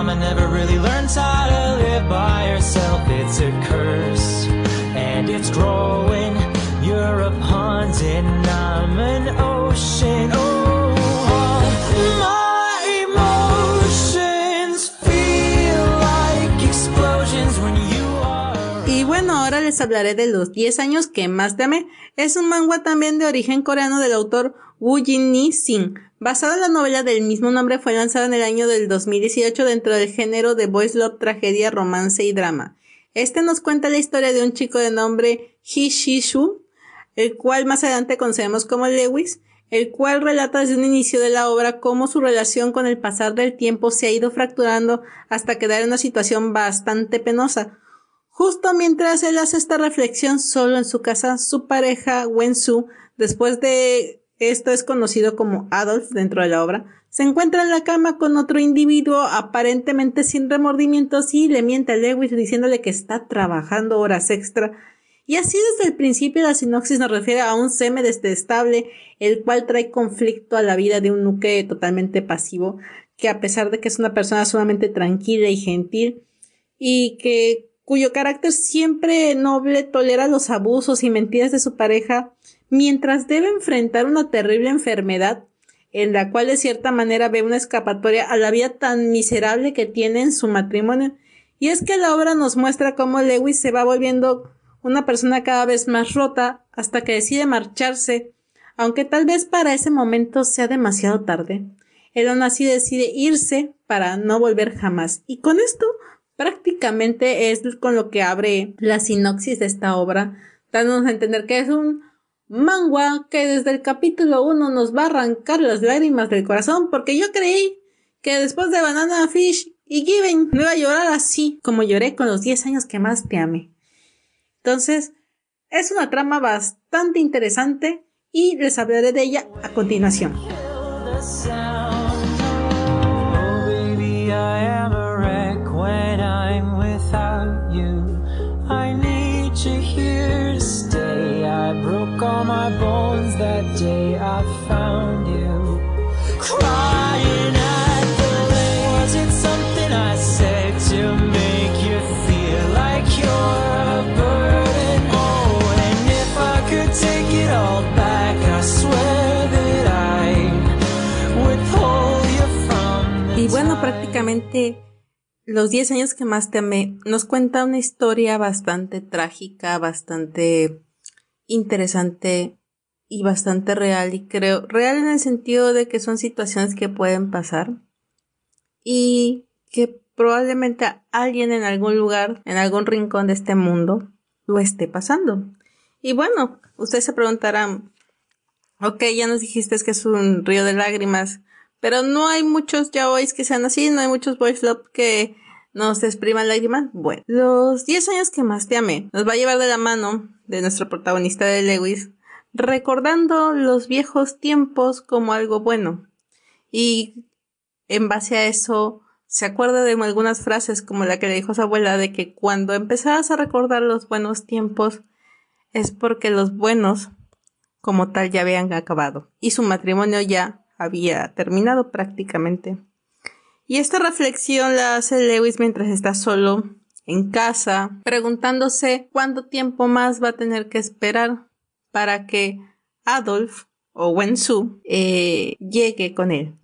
Mama never really learns how to live by herself. It's a curse, and it's growing. You're a pond and I'm an ocean. Les hablaré de los 10 años que más te amé. Es un manga también de origen coreano del autor Woo Jin-ni Sing Basado en la novela del mismo nombre, fue lanzado en el año del 2018 dentro del género de Boys Love, tragedia, romance y drama. Este nos cuenta la historia de un chico de nombre Hishishu, el cual más adelante conocemos como Lewis, el cual relata desde un inicio de la obra cómo su relación con el pasar del tiempo se ha ido fracturando hasta quedar en una situación bastante penosa. Justo mientras él hace esta reflexión solo en su casa, su pareja Wensu, después de esto es conocido como Adolf dentro de la obra, se encuentra en la cama con otro individuo aparentemente sin remordimientos y le miente a Lewis diciéndole que está trabajando horas extra. Y así desde el principio la sinopsis nos refiere a un seme detestable, el cual trae conflicto a la vida de un nuque totalmente pasivo, que a pesar de que es una persona sumamente tranquila y gentil, y que cuyo carácter siempre noble tolera los abusos y mentiras de su pareja, mientras debe enfrentar una terrible enfermedad en la cual de cierta manera ve una escapatoria a la vida tan miserable que tiene en su matrimonio. Y es que la obra nos muestra cómo Lewis se va volviendo una persona cada vez más rota hasta que decide marcharse, aunque tal vez para ese momento sea demasiado tarde. Él aún así decide irse para no volver jamás. Y con esto prácticamente es con lo que abre la sinopsis de esta obra, dándonos a entender que es un mangua que desde el capítulo 1 nos va a arrancar las lágrimas del corazón porque yo creí que después de Banana Fish y Given me iba a llorar así como lloré con los 10 años que más te amé. Entonces, es una trama bastante interesante y les hablaré de ella a continuación. Los 10 años que más te nos cuenta una historia bastante trágica, bastante interesante y bastante real y creo real en el sentido de que son situaciones que pueden pasar y que probablemente alguien en algún lugar, en algún rincón de este mundo lo esté pasando. Y bueno, ustedes se preguntarán, ok, ya nos dijiste que es un río de lágrimas, pero no hay muchos yaois que sean así, no hay muchos boys love que nos expriman lágrimas. Bueno, los 10 años que más te amé nos va a llevar de la mano de nuestro protagonista de Lewis, recordando los viejos tiempos como algo bueno. Y en base a eso se acuerda de algunas frases como la que le dijo su abuela de que cuando empezabas a recordar los buenos tiempos es porque los buenos como tal ya habían acabado y su matrimonio ya había terminado prácticamente. Y esta reflexión la hace Lewis mientras está solo en casa, preguntándose cuánto tiempo más va a tener que esperar para que Adolf o Wensu eh, llegue con él.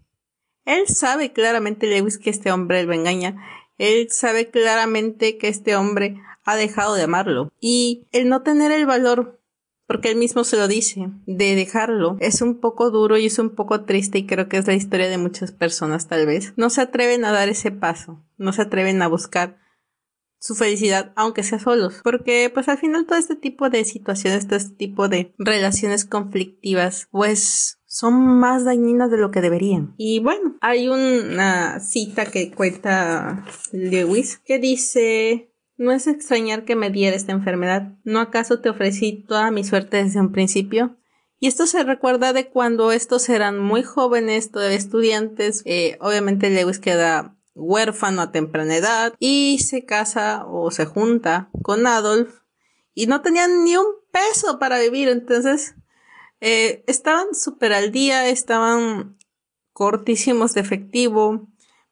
Él sabe claramente, Lewis, que este hombre lo engaña. Él sabe claramente que este hombre ha dejado de amarlo. Y el no tener el valor, porque él mismo se lo dice, de dejarlo, es un poco duro y es un poco triste y creo que es la historia de muchas personas tal vez. No se atreven a dar ese paso, no se atreven a buscar su felicidad, aunque sea solos. Porque pues al final todo este tipo de situaciones, todo este tipo de relaciones conflictivas, pues son más dañinas de lo que deberían. Y bueno, hay una cita que cuenta Lewis que dice no es extrañar que me diera esta enfermedad. ¿No acaso te ofrecí toda mi suerte desde un principio? Y esto se recuerda de cuando estos eran muy jóvenes, todavía estudiantes. Eh, obviamente Lewis queda huérfano a temprana edad y se casa o se junta con Adolf y no tenían ni un peso para vivir. Entonces, eh, estaban súper al día, estaban cortísimos de efectivo,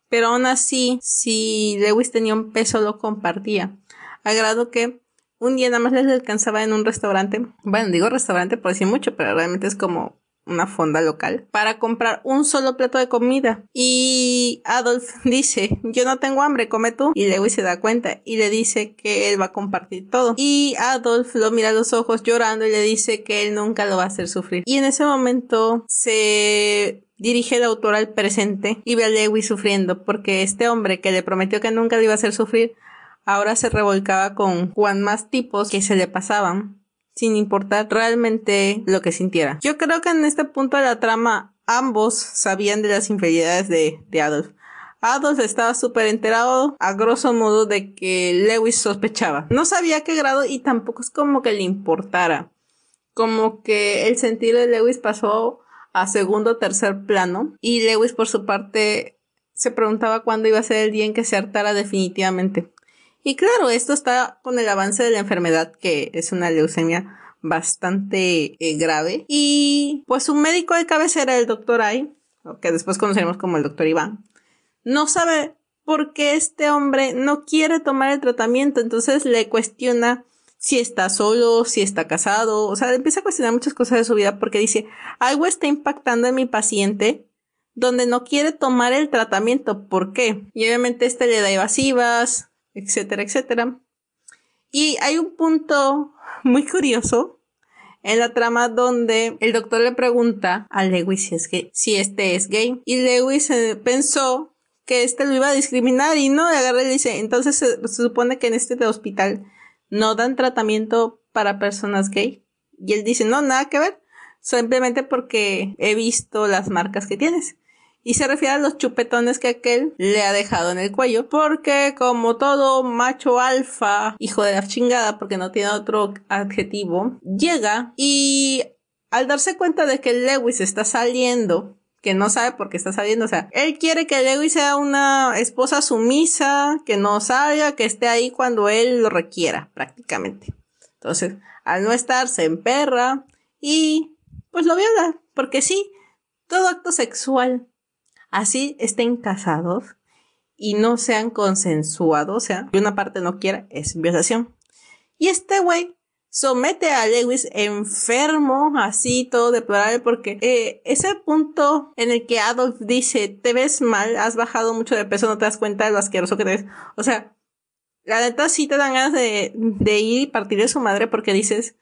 pero aún así, si Lewis tenía un peso, lo compartía. A grado que un día nada más les alcanzaba en un restaurante. Bueno, digo restaurante por decir mucho, pero realmente es como una fonda local, para comprar un solo plato de comida. Y Adolf dice, yo no tengo hambre, come tú. Y Lewis se da cuenta y le dice que él va a compartir todo. Y Adolf lo mira a los ojos llorando y le dice que él nunca lo va a hacer sufrir. Y en ese momento se dirige el autor al presente y ve a Lewis sufriendo porque este hombre que le prometió que nunca le iba a hacer sufrir ahora se revolcaba con Juan más tipos que se le pasaban sin importar realmente lo que sintiera. Yo creo que en este punto de la trama ambos sabían de las infidelidades de, de Adolf. Adolf estaba súper enterado, a grosso modo, de que Lewis sospechaba. No sabía qué grado y tampoco es como que le importara. Como que el sentir de Lewis pasó a segundo o tercer plano. Y Lewis, por su parte, se preguntaba cuándo iba a ser el día en que se hartara definitivamente. Y claro, esto está con el avance de la enfermedad, que es una leucemia bastante eh, grave. Y pues un médico de cabecera, el doctor Ay, que después conoceremos como el doctor Iván, no sabe por qué este hombre no quiere tomar el tratamiento. Entonces le cuestiona si está solo, si está casado. O sea, empieza a cuestionar muchas cosas de su vida porque dice, algo está impactando en mi paciente donde no quiere tomar el tratamiento. ¿Por qué? Y obviamente este le da evasivas, etcétera, etcétera. Y hay un punto muy curioso en la trama donde el doctor le pregunta a Lewis si es que si este es gay y Lewis eh, pensó que este lo iba a discriminar y no, y agarra y le dice, entonces se, supone que en este hospital no dan tratamiento para personas gay. Y él dice, no, nada que ver, simplemente porque he visto las marcas que tienes y se refiere a los chupetones que aquel le ha dejado en el cuello, porque como todo macho alfa, hijo de la chingada, porque no tiene otro adjetivo, llega y al darse cuenta de que Lewis está saliendo, que no sabe por qué está saliendo, o sea, él quiere que Lewis sea una esposa sumisa, que no salga, que esté ahí cuando él lo requiera, prácticamente. Entonces, al no estar, se emperra y pues lo viola, porque sí, todo acto sexual así estén casados y no sean consensuados, o sea, que una parte no quiera, es violación. Y este güey somete a Lewis enfermo, así todo deplorable, porque eh, ese punto en el que Adolf dice, te ves mal, has bajado mucho de peso, no te das cuenta de lo asqueroso que te ves. O sea, la neta sí te dan ganas de, de ir y partir de su madre porque dices,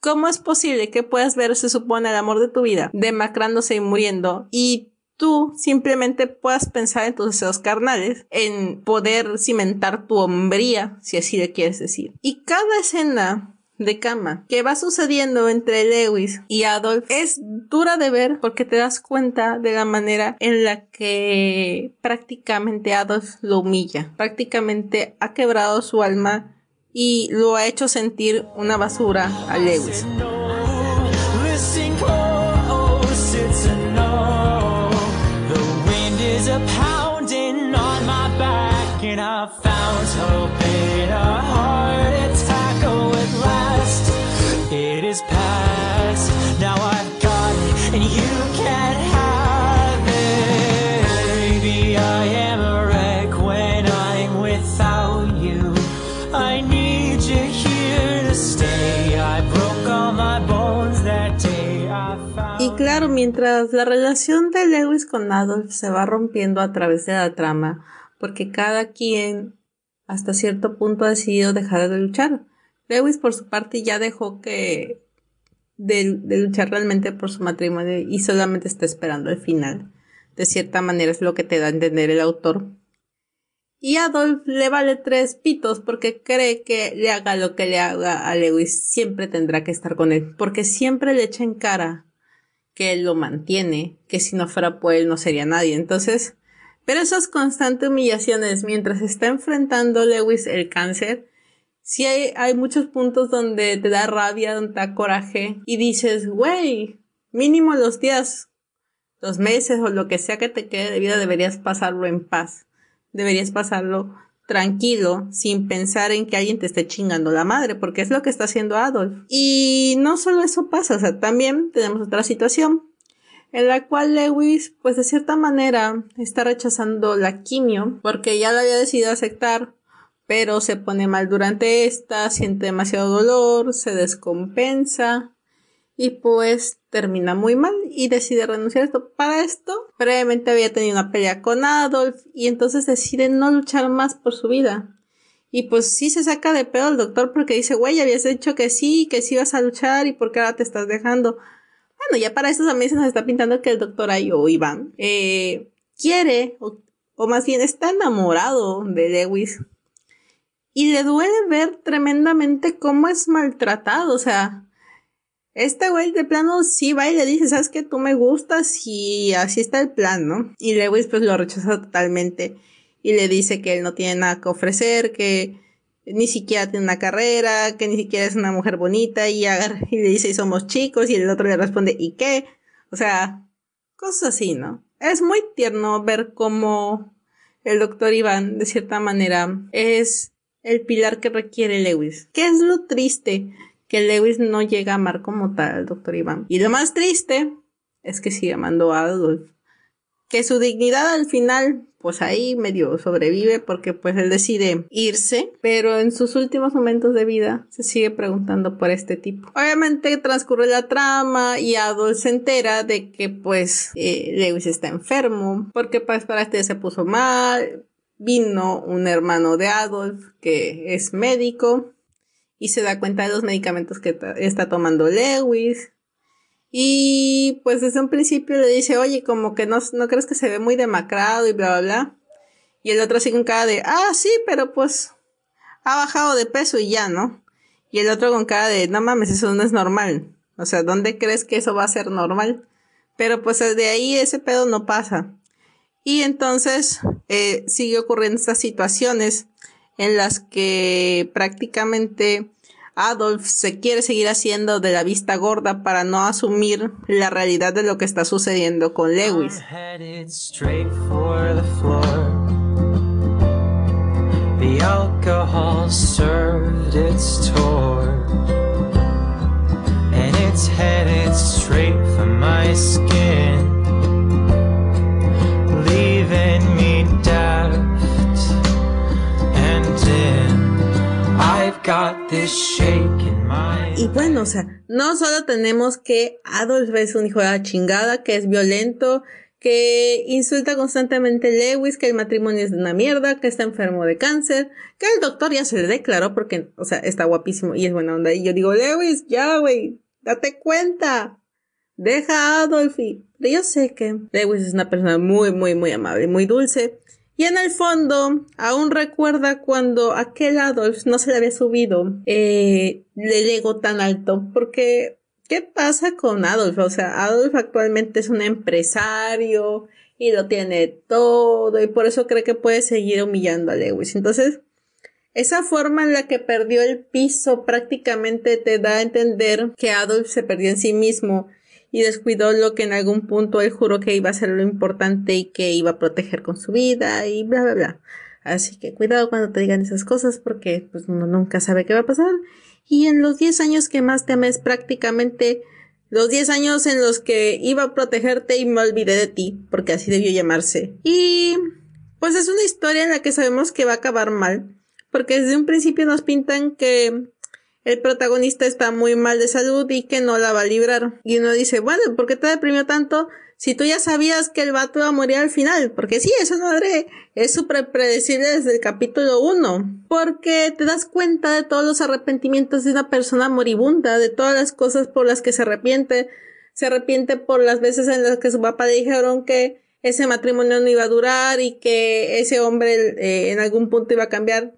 ¿cómo es posible que puedas ver, se supone, el amor de tu vida, demacrándose y muriendo y tú simplemente puedas pensar en tus deseos carnales, en poder cimentar tu hombría, si así le quieres decir. Y cada escena de cama que va sucediendo entre Lewis y Adolf es dura de ver porque te das cuenta de la manera en la que prácticamente Adolf lo humilla, prácticamente ha quebrado su alma y lo ha hecho sentir una basura a Lewis. Claro, mientras la relación de Lewis con Adolf se va rompiendo a través de la trama, porque cada quien hasta cierto punto ha decidido dejar de luchar. Lewis por su parte ya dejó que de, luchar realmente por su matrimonio y solamente está esperando el final. De cierta manera es lo que te da a entender el autor. Y Adolf le vale tres pitos porque cree que le haga lo que le haga a Lewis, siempre tendrá que estar con él, porque siempre le echa en cara que él lo mantiene, que si no fuera por él no sería nadie. Entonces, pero esas constantes humillaciones mientras está enfrentando Lewis el cáncer, sí hay, hay muchos puntos donde te da rabia, donde te da coraje y dices, güey, mínimo los días, los meses o lo que sea que te quede de vida deberías pasarlo en paz. Deberías pasarlo tranquilo, sin pensar en que alguien te esté chingando la madre, porque es lo que está haciendo Adolf. Y no solo eso pasa, o sea, también tenemos otra situación en la cual Lewis, pues de cierta manera, está rechazando la quimio porque ya la había decidido aceptar, pero se pone mal durante esta, siente demasiado dolor, se descompensa y pues termina muy mal y decide renunciar a esto. Para esto, previamente había tenido una pelea con Adolf y entonces decide no luchar más por su vida. Y pues sí se saca de pedo el doctor porque dice, güey, habías dicho que sí, que sí ibas a luchar y por qué ahora te estás dejando. Bueno, ya para eso también se nos está pintando que el doctor Ayo Iván eh, quiere, o, o más bien está enamorado de Lewis. Y le duele ver tremendamente cómo es maltratado. O sea, este güey de plano sí va y le dice, sabes que tú me gustas y así está el plan, ¿no? Y Lewis pues lo rechaza totalmente y le dice que él no tiene nada que ofrecer, que ni siquiera tiene una carrera, que ni siquiera es una mujer bonita y, y le dice, y somos chicos, y el otro le responde, ¿y qué? O sea, cosas así, ¿no? Es muy tierno ver cómo el doctor Iván, de cierta manera, es el pilar que requiere Lewis. ¿Qué es lo triste? Que Lewis no llega a amar como tal al doctor Iván. Y lo más triste es que sigue amando a Adolf que su dignidad al final pues ahí medio sobrevive porque pues él decide irse, pero en sus últimos momentos de vida se sigue preguntando por este tipo. Obviamente transcurre la trama y Adolf se entera de que pues eh, Lewis está enfermo porque pues para este se puso mal, vino un hermano de Adolf que es médico y se da cuenta de los medicamentos que está tomando Lewis y pues desde un principio le dice, oye, como que no, no crees que se ve muy demacrado y bla, bla, bla. Y el otro así con cara de, ah, sí, pero pues ha bajado de peso y ya, ¿no? Y el otro con cara de, no mames, eso no es normal. O sea, ¿dónde crees que eso va a ser normal? Pero pues de ahí ese pedo no pasa. Y entonces eh, sigue ocurriendo estas situaciones en las que prácticamente Adolf se quiere seguir haciendo de la vista gorda para no asumir la realidad de lo que está sucediendo con Lewis. Y bueno, o sea, no solo tenemos que Adolf es un hijo de la chingada, que es violento, que insulta constantemente a Lewis, que el matrimonio es una mierda, que está enfermo de cáncer, que el doctor ya se le declaró porque, o sea, está guapísimo y es buena onda. Y yo digo, Lewis, ya, güey, date cuenta. Deja a Adolf. Pero yo sé que Lewis es una persona muy, muy, muy amable, muy dulce. Y en el fondo, aún recuerda cuando aquel Adolf no se le había subido eh, el ego tan alto, porque ¿qué pasa con Adolf? O sea, Adolf actualmente es un empresario y lo tiene todo y por eso cree que puede seguir humillando a Lewis. Entonces, esa forma en la que perdió el piso prácticamente te da a entender que Adolf se perdió en sí mismo y descuidó lo que en algún punto él juró que iba a ser lo importante y que iba a proteger con su vida y bla, bla, bla. Así que cuidado cuando te digan esas cosas porque pues uno nunca sabe qué va a pasar. Y en los 10 años que más te ames prácticamente los 10 años en los que iba a protegerte y me olvidé de ti, porque así debió llamarse. Y pues es una historia en la que sabemos que va a acabar mal, porque desde un principio nos pintan que el protagonista está muy mal de salud y que no la va a librar. Y uno dice, bueno, ¿por qué te deprimió tanto? si tú ya sabías que el vato iba a morir al final, porque sí, eso no es súper predecible desde el capítulo 1, porque te das cuenta de todos los arrepentimientos de una persona moribunda, de todas las cosas por las que se arrepiente, se arrepiente por las veces en las que su papá le dijeron que ese matrimonio no iba a durar y que ese hombre eh, en algún punto iba a cambiar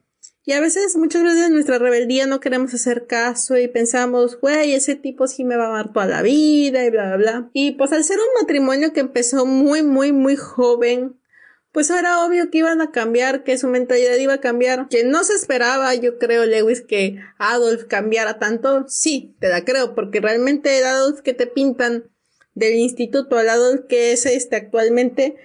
y a veces, muchas veces en nuestra rebeldía no queremos hacer caso y pensamos, güey, ese tipo sí me va a amar toda la vida y bla, bla, bla. Y pues al ser un matrimonio que empezó muy, muy, muy joven, pues era obvio que iban a cambiar, que su mentalidad iba a cambiar, que no se esperaba, yo creo, Lewis, que Adolf cambiara tanto. Sí, te la creo, porque realmente el Adolf que te pintan del instituto al Adolf que es este actualmente,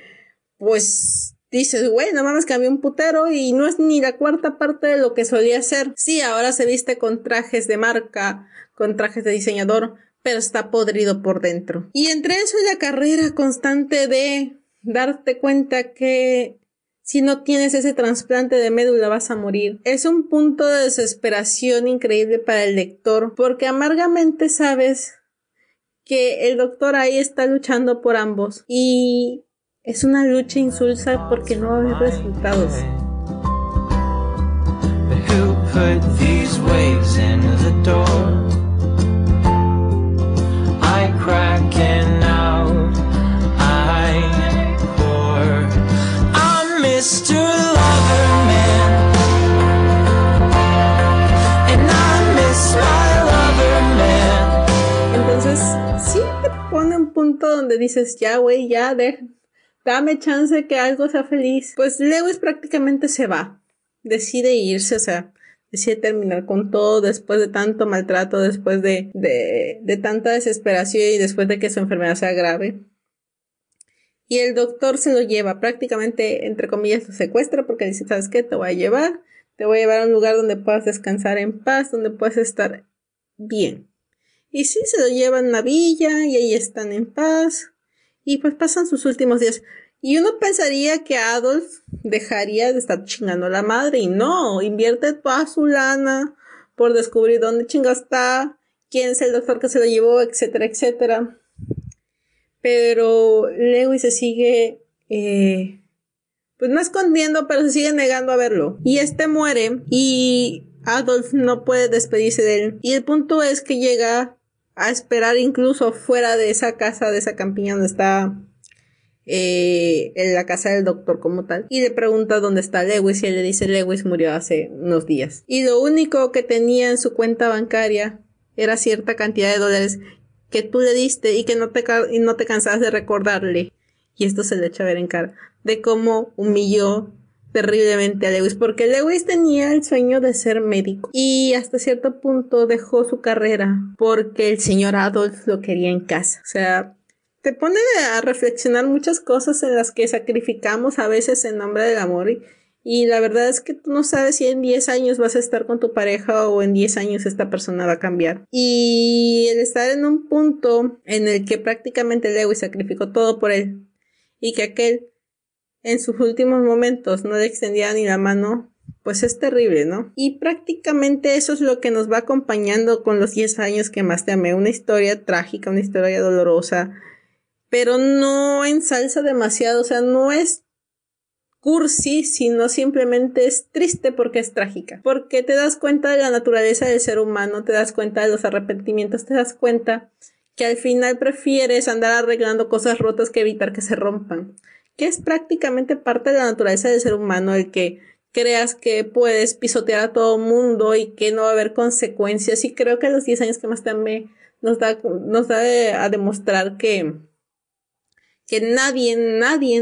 pues dices, güey, no mames, cambió un putero y no es ni la cuarta parte de lo que solía ser. Sí, ahora se viste con trajes de marca, con trajes de diseñador, pero está podrido por dentro. Y entre eso y la carrera constante de darte cuenta que si no tienes ese trasplante de médula vas a morir. Es un punto de desesperación increíble para el lector porque amargamente sabes que el doctor ahí está luchando por ambos y es una lucha insulsa porque no hay resultados. Entonces, sí te pone un punto donde dices, ya, güey, ya, deja dame chance que algo sea feliz. Pues Lewis prácticamente se va, decide irse, o sea, decide terminar con todo después de tanto maltrato, después de, de, de tanta desesperación y después de que su enfermedad sea grave. Y el doctor se lo lleva, prácticamente, entre comillas, lo secuestra porque dice, ¿sabes qué? Te voy a llevar, te voy a llevar a un lugar donde puedas descansar en paz, donde puedas estar bien. Y sí, se lo llevan a una villa y ahí están en paz. Y pues pasan sus últimos días. Y uno pensaría que Adolf dejaría de estar chingando a la madre. Y no, invierte toda su lana por descubrir dónde chinga está, quién es el doctor que se lo llevó, etcétera, etcétera. Pero Lewis se sigue, eh, pues no escondiendo, pero se sigue negando a verlo. Y este muere y Adolf no puede despedirse de él. Y el punto es que llega a esperar incluso fuera de esa casa, de esa campiña donde está eh, en la casa del doctor como tal y le pregunta dónde está Lewis y él le dice Lewis murió hace unos días y lo único que tenía en su cuenta bancaria era cierta cantidad de dólares que tú le diste y que no te, no te cansabas de recordarle. Y esto se le echa a ver en cara de cómo humilló terriblemente a Lewis, porque Lewis tenía el sueño de ser médico y hasta cierto punto dejó su carrera porque el señor Adolf lo quería en casa. O sea, te pone a reflexionar muchas cosas en las que sacrificamos a veces en nombre del amor y, y la verdad es que tú no sabes si en 10 años vas a estar con tu pareja o en 10 años esta persona va a cambiar. Y el estar en un punto en el que prácticamente Lewis sacrificó todo por él y que aquel en sus últimos momentos no le extendía ni la mano, pues es terrible, ¿no? Y prácticamente eso es lo que nos va acompañando con los 10 años que más te amé. Una historia trágica, una historia dolorosa, pero no ensalza demasiado, o sea, no es cursi, sino simplemente es triste porque es trágica. Porque te das cuenta de la naturaleza del ser humano, te das cuenta de los arrepentimientos, te das cuenta que al final prefieres andar arreglando cosas rotas que evitar que se rompan que es prácticamente parte de la naturaleza del ser humano el que creas que puedes pisotear a todo mundo y que no va a haber consecuencias. Y creo que los 10 años que más también nos da, nos da a demostrar que, que nadie, nadie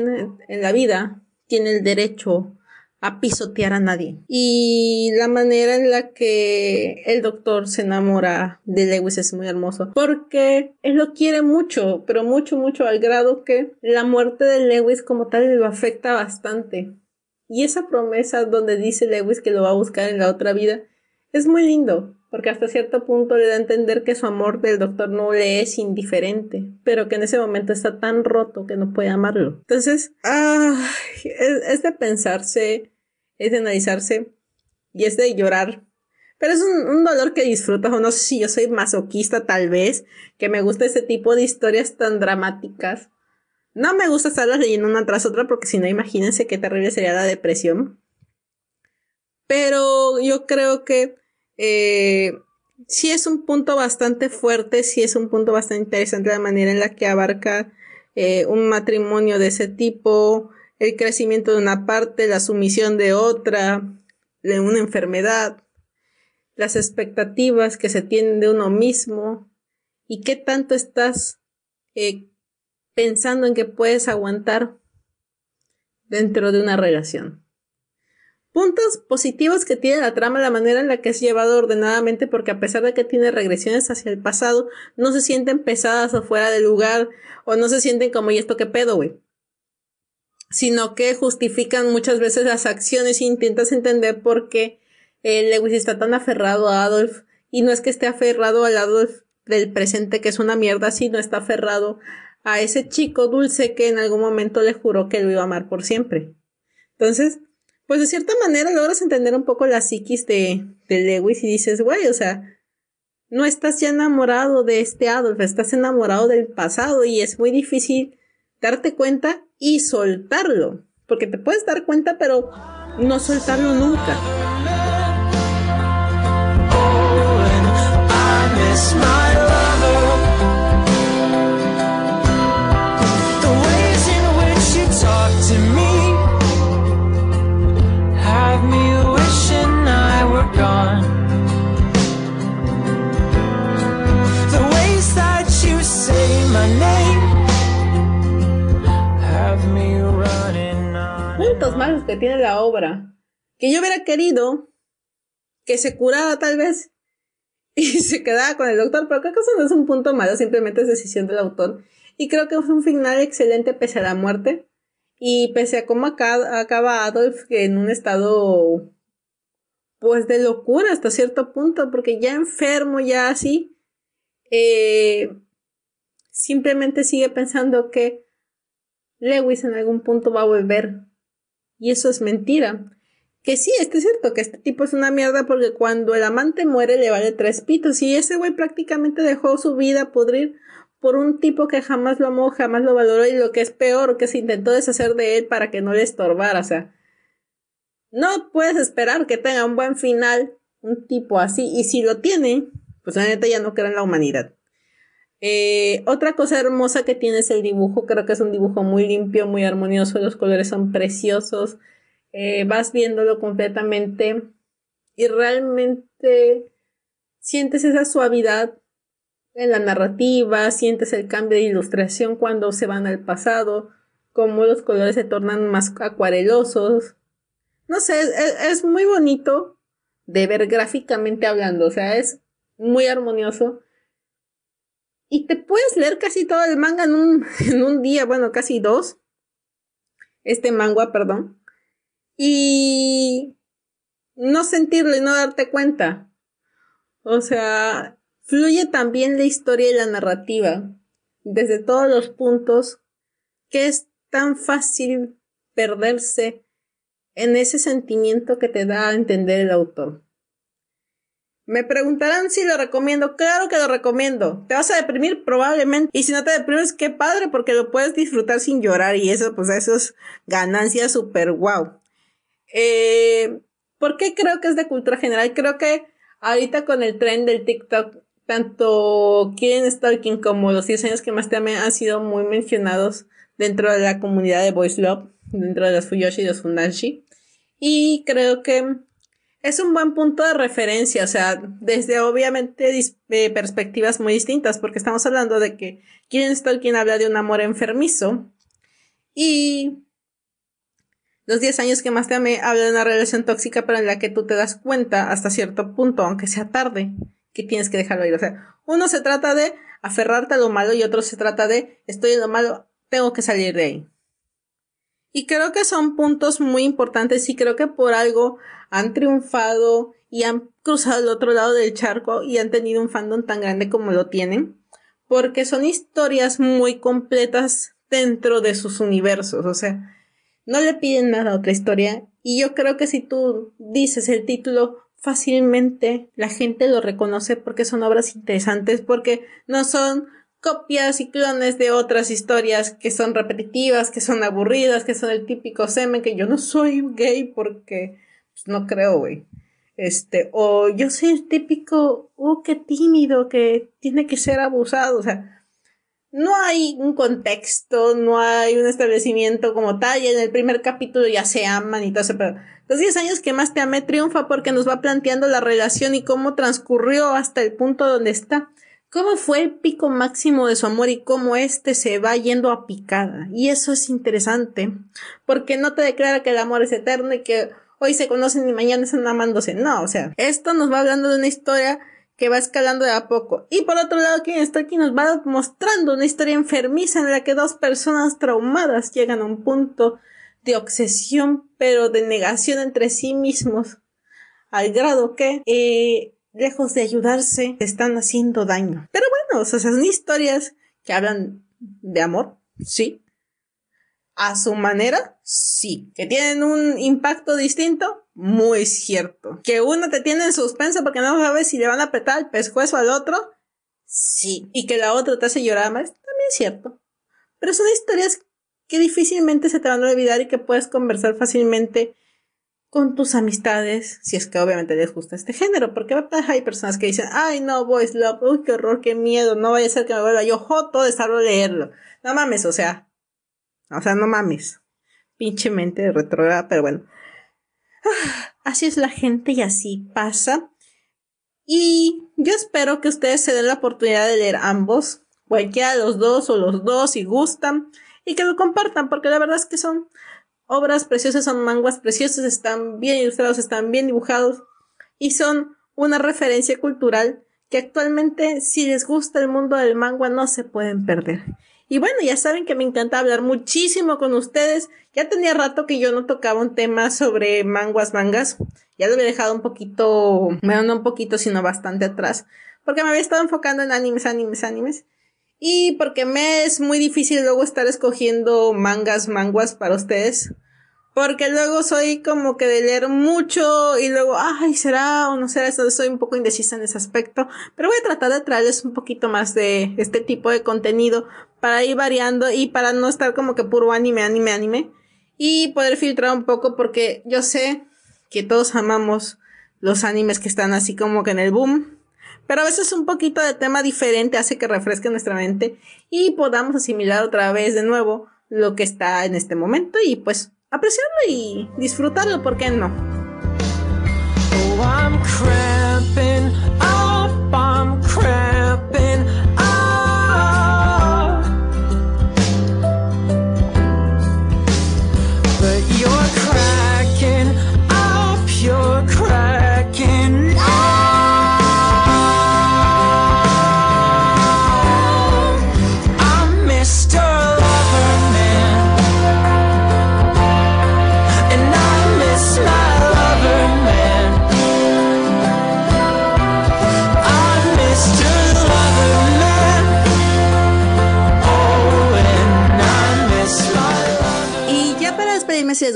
en la vida tiene el derecho a pisotear a nadie. Y la manera en la que el doctor se enamora de Lewis es muy hermoso porque él lo quiere mucho, pero mucho, mucho al grado que la muerte de Lewis como tal lo afecta bastante. Y esa promesa donde dice Lewis que lo va a buscar en la otra vida es muy lindo, porque hasta cierto punto le da a entender que su amor del doctor no le es indiferente, pero que en ese momento está tan roto que no puede amarlo. Entonces, ah, es, de pensarse, es de analizarse y es de llorar. Pero es un, dolor que disfrutas, o no sé si yo soy masoquista tal vez, que me gusta ese tipo de historias tan dramáticas no me gusta estarlas leyendo una tras otra porque si no, imagínense qué terrible sería la depresión. Pero yo creo que eh, sí es un punto bastante fuerte, sí es un punto bastante interesante la manera en la que abarca eh, un matrimonio de ese tipo, el crecimiento de una parte, la sumisión de otra, de una enfermedad, las expectativas que se tienen de uno mismo y qué tanto estás eh, pensando en que puedes aguantar dentro de una relación. Puntos positivos que tiene la trama, la manera en la que es llevado ordenadamente, porque a pesar de que tiene regresiones hacia el pasado, no se sienten pesadas o fuera de lugar, o no se sienten como, ¿y esto qué pedo, güey? Sino que justifican muchas veces las acciones e intentas entender por qué Lewis está tan aferrado a Adolf, y no es que esté aferrado al Adolf del presente, que es una mierda, sino está aferrado a ese chico dulce que en algún momento le juró que lo iba a amar por siempre. Entonces, pues de cierta manera logras entender un poco la psiquis de, de Lewis y dices, güey, o sea, no estás ya enamorado de este Adolf, estás enamorado del pasado y es muy difícil darte cuenta y soltarlo. Porque te puedes dar cuenta, pero no soltarlo nunca. Puntos malos que tiene la obra. Que yo hubiera querido que se curara tal vez y se quedara con el doctor, pero que eso no es un punto malo, simplemente es decisión del autor. Y creo que es un final excelente pese a la muerte. Y pese a cómo acaba Adolf en un estado pues de locura hasta cierto punto, porque ya enfermo, ya así, eh, simplemente sigue pensando que Lewis en algún punto va a volver. Y eso es mentira. Que sí, es cierto que este tipo es una mierda porque cuando el amante muere le vale tres pitos y ese güey prácticamente dejó su vida pudrir por un tipo que jamás lo amó, jamás lo valoró y lo que es peor, que se intentó deshacer de él para que no le estorbara. O sea, no puedes esperar que tenga un buen final un tipo así. Y si lo tiene, pues la ya no creo en la humanidad. Eh, otra cosa hermosa que tiene es el dibujo. Creo que es un dibujo muy limpio, muy armonioso. Los colores son preciosos. Eh, vas viéndolo completamente y realmente sientes esa suavidad en la narrativa, sientes el cambio de ilustración cuando se van al pasado, como los colores se tornan más acuarelosos. No sé, es, muy bonito de ver gráficamente hablando, o sea, es muy armonioso. Y te puedes leer casi todo el manga en un, en un día, bueno, casi dos. Este manga, perdón. Y no sentirlo y no darte cuenta. O sea, Fluye también la historia y la narrativa, desde todos los puntos, que es tan fácil perderse en ese sentimiento que te da a entender el autor. Me preguntarán si lo recomiendo. Claro que lo recomiendo. ¿Te vas a deprimir? Probablemente. Y si no te deprimes, qué padre, porque lo puedes disfrutar sin llorar. Y eso, pues, eso es ganancia súper wow. Eh, ¿Por qué creo que es de cultura general? Creo que ahorita con el tren del TikTok tanto Kirin Stalking como los 10 años que más te amé han sido muy mencionados dentro de la comunidad de Voice Love, dentro de los Fuyoshi y los Fundashi. Y creo que es un buen punto de referencia, o sea, desde obviamente eh, perspectivas muy distintas, porque estamos hablando de que Kirin Stalking habla de un amor enfermizo y los 10 años que más te amé habla de una relación tóxica, pero en la que tú te das cuenta hasta cierto punto, aunque sea tarde, que tienes que dejarlo ir. O sea, uno se trata de aferrarte a lo malo y otro se trata de estoy en lo malo, tengo que salir de ahí. Y creo que son puntos muy importantes y creo que por algo han triunfado y han cruzado al otro lado del charco y han tenido un fandom tan grande como lo tienen. Porque son historias muy completas dentro de sus universos. O sea, no le piden nada a otra historia. Y yo creo que si tú dices el título fácilmente la gente lo reconoce porque son obras interesantes, porque no son copias y clones de otras historias que son repetitivas, que son aburridas, que son el típico semen, que yo no soy gay porque pues, no creo, güey. Este, o yo soy el típico, oh, qué tímido, que tiene que ser abusado, o sea, no hay un contexto, no hay un establecimiento como tal, y en el primer capítulo ya se aman y todo eso, pero los 10 años que más te amé triunfa porque nos va planteando la relación y cómo transcurrió hasta el punto donde está cómo fue el pico máximo de su amor y cómo éste se va yendo a picada. Y eso es interesante, porque no te declara que el amor es eterno y que hoy se conocen y mañana están amándose. No, o sea, esto nos va hablando de una historia que va escalando de a poco. Y por otro lado, quien está aquí nos va mostrando una historia enfermiza en la que dos personas traumadas llegan a un punto de obsesión, pero de negación entre sí mismos, al grado que eh, lejos de ayudarse, están haciendo daño. Pero bueno, o son historias que hablan de amor, sí. A su manera, sí. Que tienen un impacto distinto, muy cierto. Que uno te tiene en suspenso porque no sabes si le van a apretar el pescuezo al otro, sí. Y que la otra te hace llorar más, también es cierto. Pero son historias que difícilmente se te van a olvidar y que puedes conversar fácilmente con tus amistades, si es que obviamente les gusta este género, porque hay personas que dicen, ay no, boys love, uy, qué horror, qué miedo, no vaya a ser que me vuelva yo joto de solo leerlo. No mames, o sea, o sea, no mames. Pinche mente retrograda, pero bueno. Así es la gente y así pasa. Y yo espero que ustedes se den la oportunidad de leer ambos, cualquiera de los dos o los dos si gustan, y que lo compartan, porque la verdad es que son obras preciosas, son manguas preciosas, están bien ilustrados, están bien dibujados y son una referencia cultural que actualmente si les gusta el mundo del manga no se pueden perder. Y bueno, ya saben que me encanta hablar muchísimo con ustedes. Ya tenía rato que yo no tocaba un tema sobre manguas, mangas. Ya lo había dejado un poquito, bueno, no un poquito, sino bastante atrás. Porque me había estado enfocando en animes, animes, animes. Y porque me es muy difícil luego estar escogiendo mangas, manguas para ustedes. Porque luego soy como que de leer mucho y luego, ay, será o no será, eso soy un poco indecisa en ese aspecto. Pero voy a tratar de traerles un poquito más de este tipo de contenido para ir variando y para no estar como que puro anime, anime, anime. Y poder filtrar un poco porque yo sé que todos amamos los animes que están así como que en el boom. Pero a veces un poquito de tema diferente hace que refresque nuestra mente y podamos asimilar otra vez de nuevo lo que está en este momento y pues apreciarlo y disfrutarlo, ¿por qué no?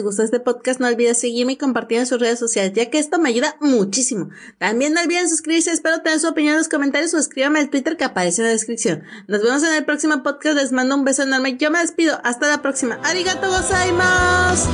Gustó este podcast, no olviden seguirme y compartir en sus redes sociales, ya que esto me ayuda muchísimo. También no olviden suscribirse, espero tener su opinión en los comentarios o escríbame al Twitter que aparece en la descripción. Nos vemos en el próximo podcast, les mando un beso enorme, yo me despido, hasta la próxima. Arigato gozaimasu.